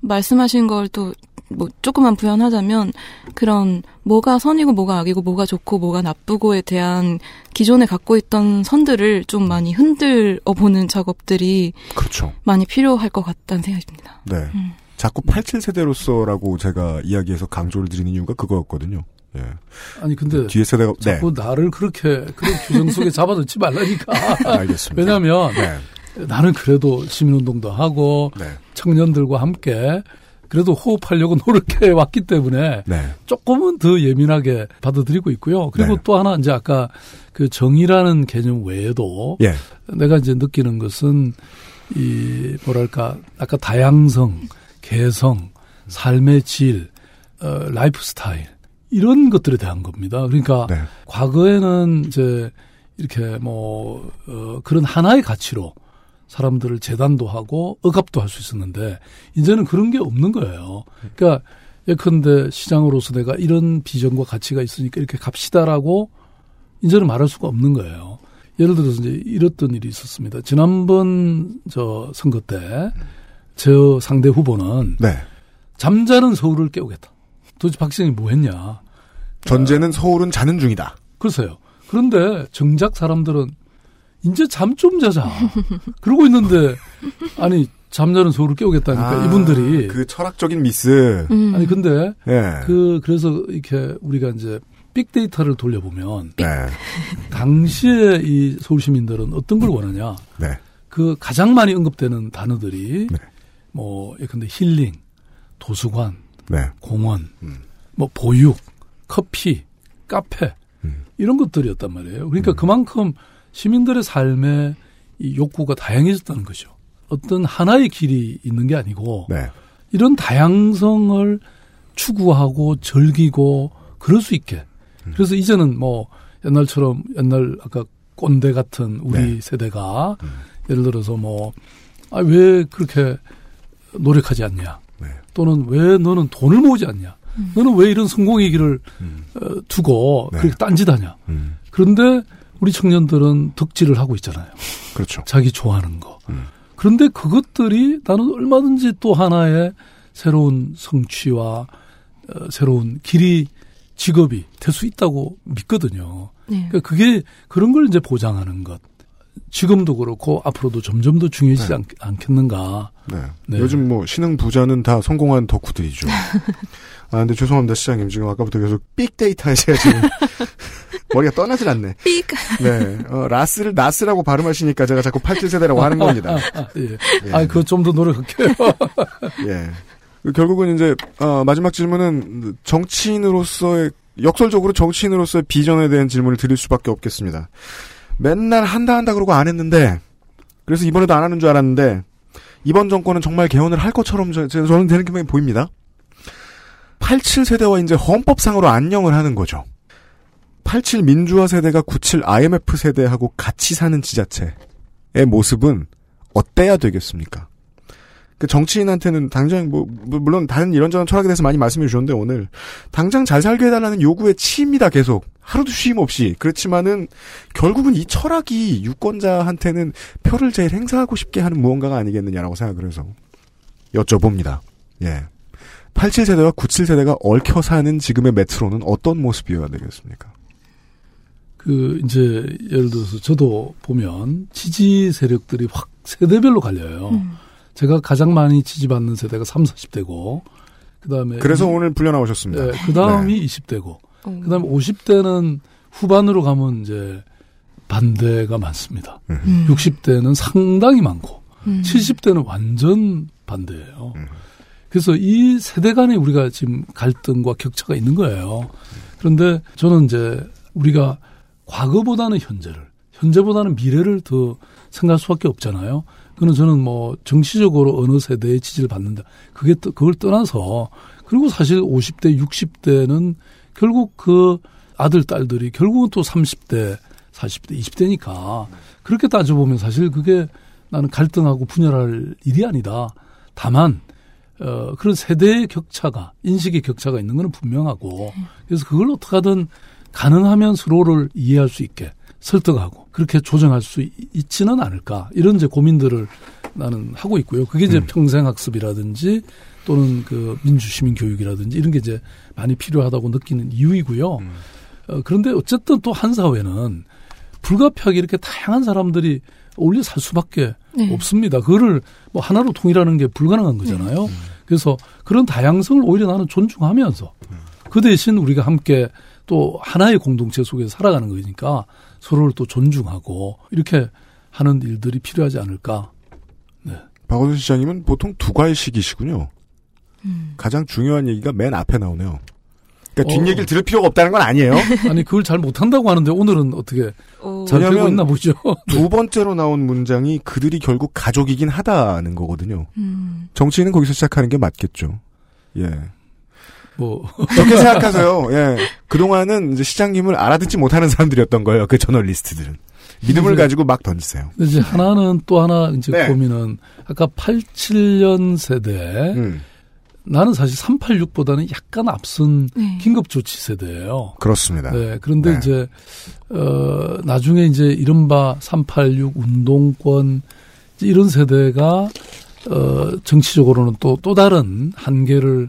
말씀하신 걸 또 뭐 조금만 부연하자면 그런 뭐가 선이고 뭐가 악이고 뭐가 좋고 뭐가 나쁘고에 대한 기존에 갖고 있던 선들을 좀 많이 흔들어 보는 작업들이 그렇죠. 많이 필요할 것 같다는 생각이 듭니다. 네. 자꾸 87세대로서라고 제가 이야기해서 강조를 드리는 이유가 그거였거든요. 예. 아니 근데 뒤에 세대가 네. 자꾸 나를 그렇게 그런 규정 속에 잡아넣지 말라니까. 알겠습니다. 왜냐하면 네. 나는 그래도 시민운동도 하고 네. 청년들과 함께 그래도 호흡하려고 노력해 왔기 때문에 네. 조금은 더 예민하게 받아들이고 있고요. 그리고 네. 또 하나 이제 아까 그 정의라는 개념 외에도 예. 내가 이제 느끼는 것은 이 뭐랄까 아까 다양성, 개성, 삶의 질, 어, 라이프 스타일 이런 것들에 대한 겁니다. 그러니까 네. 과거에는 이제 이렇게 뭐 어, 그런 하나의 가치로 사람들을 재단도 하고 억압도 할 수 있었는데 이제는 그런 게 없는 거예요. 그러니까 예컨대 시장으로서 내가 이런 비전과 가치가 있으니까 이렇게 갑시다라고 이제는 말할 수가 없는 거예요. 예를 들어서 이제 이랬던 일이 있었습니다. 지난번 저 선거 때 저 상대 후보는 네. 잠자는 서울을 깨우겠다. 도대체 박시영이 뭐 했냐. 전제는 서울은 자는 중이다. 글쎄요. 그런데 정작 사람들은 이제 잠 좀 자자. 그러고 있는데 아니 잠자는 서울을 깨우겠다니까 아, 이분들이 그 철학적인 미스. 음. 아니 근데 예. 그 그래서 이렇게 우리가 이제 빅데이터를 돌려보면 네. 당시에 이 서울 시민들은 어떤 걸 원하냐? 네. 그 가장 많이 언급되는 단어들이 네. 뭐 예컨대 힐링, 도서관, 네. 공원, 음. 뭐 보육, 커피, 카페 음. 이런 것들이었단 말이에요. 그러니까 그만큼 시민들의 삶의 이 욕구가 다양해졌다는 거죠. 어떤 하나의 길이 있는 게 아니고 네. 이런 다양성을 추구하고 즐기고 그럴 수 있게. 음. 그래서 이제는 뭐 옛날처럼 옛날 아까 꼰대 같은 우리 네. 세대가 예를 들어서 뭐 아 왜 그렇게 노력하지 않냐. 네. 또는 왜 너는 돈을 모으지 않냐. 너는 왜 이런 성공의 길을 어, 두고 네. 그렇게 딴짓하냐. 음. 그런데 우리 청년들은 덕질을 하고 있잖아요. 그렇죠. 자기 좋아하는 거. 음. 그런데 그것들이 나는 얼마든지 또 하나의 새로운 성취와 어, 새로운 길이 직업이 될 수 있다고 믿거든요. 네. 그러니까 그게 그런 걸 이제 보장하는 것. 지금도 그렇고 앞으로도 점점 더 중요해지지 네. 않, 않겠는가. 네. 네. 요즘 뭐 신흥 부자는 다 성공한 덕후들이죠. 아 근데 죄송합니다 시장님 지금 아까부터 계속 빅데이터에 제가 지금 머리가 떠나질 않네. 삑. 네. 어, 라스를 나스라고 발음하시니까 제가 자꾸 87세대라고 하는 겁니다. 아, 예. 예. 아, 그거 좀 더 노력할게요. 예. 그 결국은 이제 어, 마지막 질문은 정치인으로서의 역설적으로 정치인으로서의 비전에 대한 질문을 드릴 수밖에 없겠습니다. 맨날 한다 한다 그러고 안 했는데 그래서 이번에도 안 하는 줄 알았는데 이번 정권은 정말 개헌을 할 것처럼 저는 되는 기분이 보입니다. 87세대와 이제 헌법상으로 안녕을 하는 거죠. 87 민주화 세대가 97 IMF 세대하고 같이 사는 지자체의 모습은 어때야 되겠습니까? 그 정치인한테는 당장 뭐 뭐, 물론 다른 이런저런 철학에 대해서 많이 말씀해 주셨는데 오늘 당장 잘 살게 해달라는 요구에 치입니다 계속 하루도 쉼 없이 그렇지만은 결국은 이 철학이 유권자한테는 표를 제일 행사하고 싶게 하는 무언가가 아니겠느냐라고 생각을 해서 여쭤봅니다. 예. 87세대와 97세대가 얽혀 사는 지금의 메트로는 어떤 모습이어야 되겠습니까? 그 이제 예를 들어서 저도 보면 지지 세력들이 확 세대별로 갈려요. 음. 제가 가장 많이 지지받는 세대가 3, 40대고 그다음에 그래서 이- 오늘 불려 나오셨습니다. 예, 그다음이 20대고 음. 그다음에 50대는 후반으로 가면 이제 반대가 많습니다. 음. 60대는 상당히 많고 음. 70대는 완전 반대예요. 그래서 이 세대 간에 우리가 지금 갈등과 격차가 있는 거예요. 그런데 저는 이제 우리가 과거보다는 현재를, 현재보다는 미래를 더 생각할 수밖에 없잖아요. 그는 저는 뭐 정치적으로 어느 세대의 지지를 받는다. 그게 또 그걸 떠나서 그리고 사실 50대, 60대는 결국 그 아들, 딸들이 결국은 또 30대, 40대, 20대니까 그렇게 따져보면 사실 그게 나는 갈등하고 분열할 일이 아니다. 다만, 어, 그런 세대의 격차가, 인식의 격차가 있는 건 분명하고, 그래서 그걸 어떻게 하든 가능하면 서로를 이해할 수 있게 설득하고, 그렇게 조정할 수 있지는 않을까. 이런 이제 고민들을 나는 하고 있고요. 그게 이제 음. 평생 학습이라든지 또는 그 민주시민 교육이라든지 이런 게 이제 많이 필요하다고 느끼는 이유이고요. 어, 그런데 어쨌든 또 한 사회는 불가피하게 이렇게 다양한 사람들이 어울려 살 수밖에 네. 없습니다. 그거를 뭐 하나로 통일하는 게 불가능한 거잖아요. 그래서 그런 다양성을 오히려 나는 존중하면서 그 대신 우리가 함께 또 하나의 공동체 속에서 살아가는 거니까 서로를 또 존중하고 이렇게 하는 일들이 필요하지 않을까. 박원순 시장님은 보통 두괄식이시군요. 음. 가장 중요한 얘기가 맨 앞에 나오네요. 그러니까 어. 뒷얘기를 들을 필요가 없다는 건 아니에요. 아니 그걸 잘 못한다고 하는데 오늘은 어떻게 어, 잘 되고 있나 보죠. 두 번째로 나온 문장이 그들이 결국 가족이긴 하다는 거거든요. 음. 정치인은 거기서 시작하는 게 맞겠죠. 예. 뭐 그렇게 생각하세요. 예. 그동안은 이제 시장님을 알아듣지 못하는 사람들이었던 거예요. 그 저널리스트들은. 믿음을 이제- 가지고 막 던지세요. 이제 하나는 또 하나 이제 네. 고민은 아까 87년 세대 음. 나는 사실 386보다는 약간 앞선 네. 긴급 조치 세대예요. 그렇습니다. 네. 그런데 네. 이제 어 나중에 이제 이른바 386 운동권 이런 세대가 어 정치적으로는 또또 다른 한계를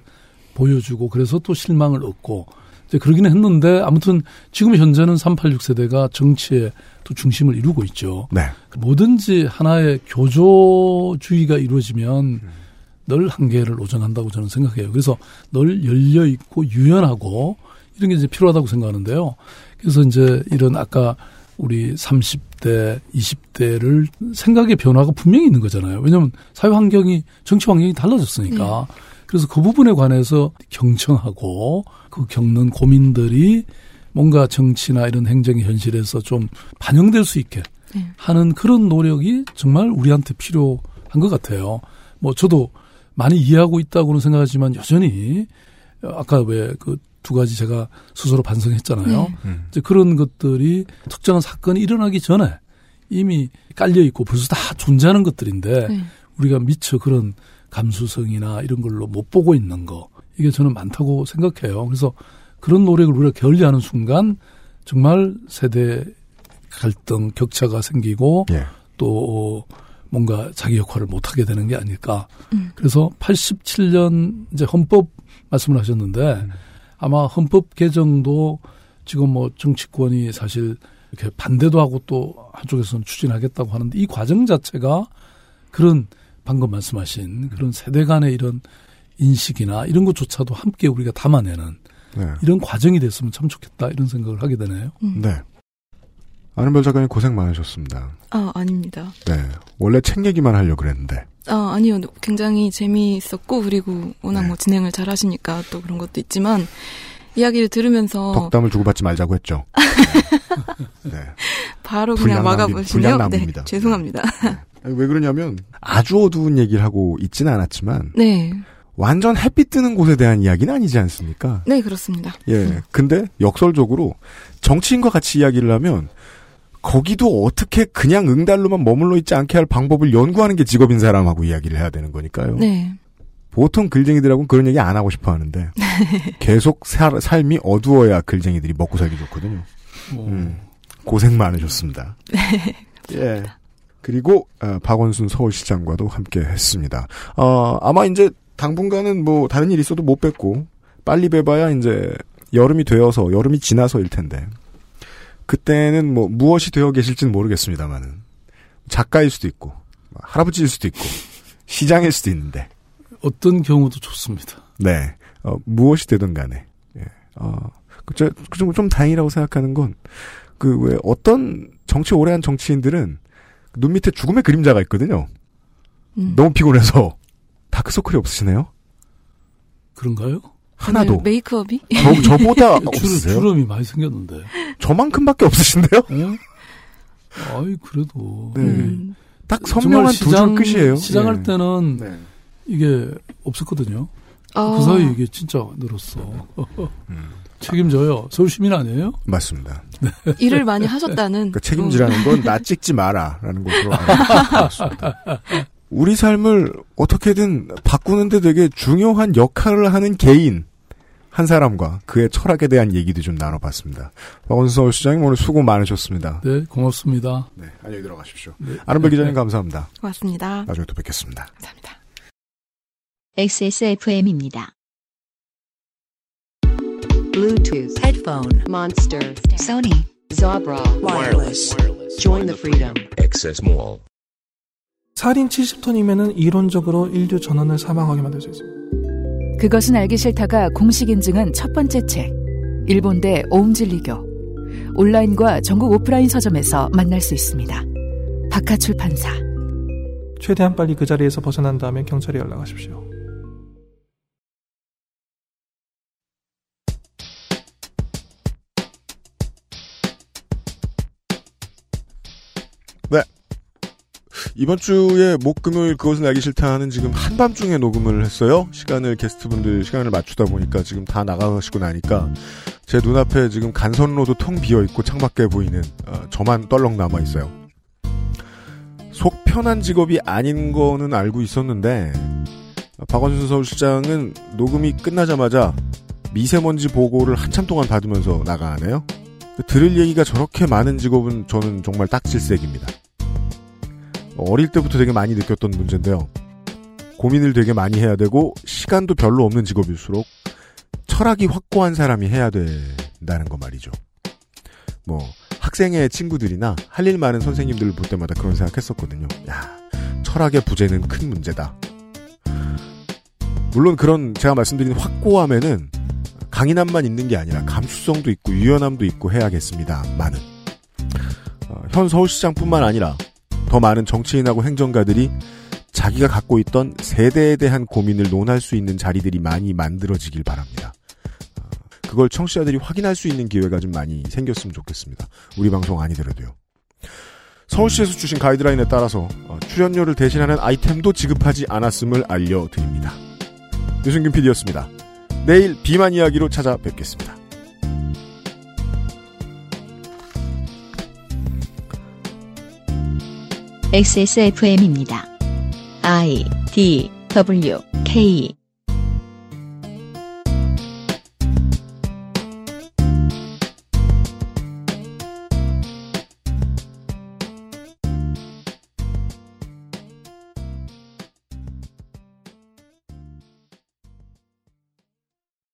보여주고 그래서 또 실망을 얻고 이제 그러기는 했는데 아무튼 지금 현재는 386 세대가 정치의 또 중심을 이루고 있죠. 네. 뭐든지 하나의 교조주의가 이루어지면 늘 한계를 오전한다고 저는 생각해요. 그래서 늘 열려 있고 유연하고 이런 게 이제 필요하다고 생각하는데요. 그래서 이제 이런 아까 우리 30대, 20대를 생각의 변화가 분명히 있는 거잖아요. 왜냐하면 사회 환경이 정치 환경이 달라졌으니까. 그래서 그 부분에 관해서 경청하고 그 겪는 고민들이 뭔가 정치나 이런 행정의 현실에서 좀 반영될 수 있게 네. 하는 그런 노력이 정말 우리한테 필요한 것 같아요. 뭐 저도 많이 이해하고 있다고는 생각하지만 여전히 아까 왜 그 두 가지 제가 스스로 반성했잖아요. 네. 음. 이제 그런 것들이 특정한 사건이 일어나기 전에 이미 깔려 있고 벌써 다 존재하는 것들인데 네. 우리가 미처 그런 감수성이나 이런 걸로 못 보고 있는 거 이게 저는 많다고 생각해요. 그래서 그런 노력을 우리가 게을리하는 순간 정말 세대 갈등 격차가 생기고 예. 또 뭔가 자기 역할을 못 하게 되는 게 아닐까. 음. 그래서 87년 이제 헌법 말씀을 하셨는데 아마 헌법 개정도 지금 뭐 정치권이 사실 이렇게 반대도 하고 또 한쪽에서는 추진하겠다고 하는데 이 과정 자체가 그런 방금 말씀하신 그런 세대 간의 이런 인식이나 이런 것조차도 함께 우리가 담아내는 네. 이런 과정이 됐으면 참 좋겠다 이런 생각을 하게 되네요. 네. 아는별 작가님 고생 많으셨습니다. 아, 아닙니다. 네. 원래 책 얘기만 하려고 그랬는데. 아, 아니요. 굉장히 재미있었고, 그리고 워낙 네. 뭐 진행을 잘 하시니까 또 그런 것도 있지만, 이야기를 들으면서 덕담을 주고받지 말자고 했죠. 네. 네. 바로 그냥 막아보시네요. 네. 죄송합니다. 왜 그러냐면 아주 어두운 얘기를 하고 있지는 않았지만 네. 완전 햇빛 뜨는 곳에 대한 이야기는 아니지 않습니까? 네, 그렇습니다. 예. 근데 역설적으로 정치인과 같이 이야기를 하면 거기도 어떻게 그냥 응달로만 머물러 있지 않게 할 방법을 연구하는 게 직업인 사람하고 이야기를 해야 되는 거니까요. 네. 보통 글쟁이들하고는 그런 얘기 안 하고 싶어 하는데 계속 살, 삶이 어두워야 글쟁이들이 먹고 살기 좋거든요. 음, 고생 많으셨습니다. 예. 그리고 어, 박원순 서울시장과도 함께 했습니다. 어, 아마 이제 당분간은 뭐 다른 일 있어도 못 뵙고 빨리 뵈봐야 이제 여름이 되어서 여름이 지나서일 텐데 그때는 뭐 무엇이 되어 계실지는 모르겠습니다만은 작가일 수도 있고 할아버지일 수도 있고 시장일 수도 있는데 어떤 경우도 좋습니다. 네. 어, 무엇이 되든 간에. 예. 어, 그, 저, 그, 좀, 좀 다행이라고 생각하는 건, 그 왜 어떤 정치 오래한 정치인들은 눈 밑에 죽음의 그림자가 있거든요. 음. 너무 피곤해서 다크서클이 없으시네요. 그런가요? 하나도. 네, 메이크업이? 저, 저보다 주름, 없으세요? 주름이 많이 생겼는데. 저만큼밖에 없으신데요? 예? 아이 그래도 네. 음. 딱 선명한 두줄 끝이에요. 시작할 예. 때는 네. 이게 없었거든요. 어. 그 사이에 이게 진짜 늘었어. 음. 책임져요. 서울 시민 아니에요? 맞습니다. 일을 많이 하셨다는. 그러니까 책임지라는 건 나 찍지 마라라는 것으로 알았습니다. 우리 삶을 어떻게든 바꾸는데 되게 중요한 역할을 하는 개인 한 사람과 그의 철학에 대한 얘기도 좀 나눠봤습니다. 박원순 서울시장님 오늘 수고 많으셨습니다. 네, 고맙습니다. 네, 안녕히 들어가십시오. 네. 아름배 기자님 감사합니다. 고맙습니다. 나중에 또 뵙겠습니다. 감사합니다. XSFM입니다. Bluetooth, headphone, Monster, Sony, Zabra, wireless. Join the freedom. Access Mall. 살인 70톤이면은 이론적으로 인류 전원을 사망하게 만들 수 있습니다. 그것은 알기 싫다가 공식 인증한 첫 번째 책. 일본대 오음진리교. 온라인과 전국 오프라인 서점에서 만날 수 있습니다. 박하 출판사. 최대한 빨리 그 자리에서 벗어난 다음에 경찰에 연락하십시오. 이번 주에 목금요일 그것은 알기 싫다는 지금 한밤중에 녹음을 했어요. 시간을 게스트분들 시간을 맞추다 보니까 지금 다 나가시고 나니까 제 눈앞에 지금 간선로도 통 비어 있고 창밖에 보이는 어, 저만 떨렁 남아 있어요. 속 편한 직업이 아닌 거는 알고 있었는데 어, 박원순 서울시장은 녹음이 끝나자마자 미세먼지 보고를 한참 동안 받으면서 나가네요. 들을 얘기가 저렇게 많은 직업은 저는 정말 딱질색입니다. 어릴 때부터 되게 많이 느꼈던 문제인데요. 고민을 되게 많이 해야 되고 시간도 별로 없는 직업일수록 철학이 확고한 사람이 해야 된다는 거 말이죠. 뭐 학생의 친구들이나 할 일 많은 선생님들을 볼 때마다 그런 생각했었거든요. 야, 철학의 부재는 큰 문제다. 물론 그런 제가 말씀드린 확고함에는 강인함만 있는 게 아니라 감수성도 있고 유연함도 있고 해야겠습니다. 많은 어, 현 서울시장뿐만 아니라 더 많은 정치인하고 행정가들이 자기가 갖고 있던 세대에 대한 고민을 논할 수 있는 자리들이 많이 만들어지길 바랍니다. 어, 그걸 청취자들이 확인할 수 있는 기회가 좀 많이 생겼으면 좋겠습니다. 우리 방송 아니더라도요. 서울시에서 주신 가이드라인에 따라서 어, 출연료를 대신하는 아이템도 지급하지 않았음을 알려드립니다. 유승균 PD였습니다. 내일 비만 이야기로 찾아뵙겠습니다. XSFM입니다. I D W K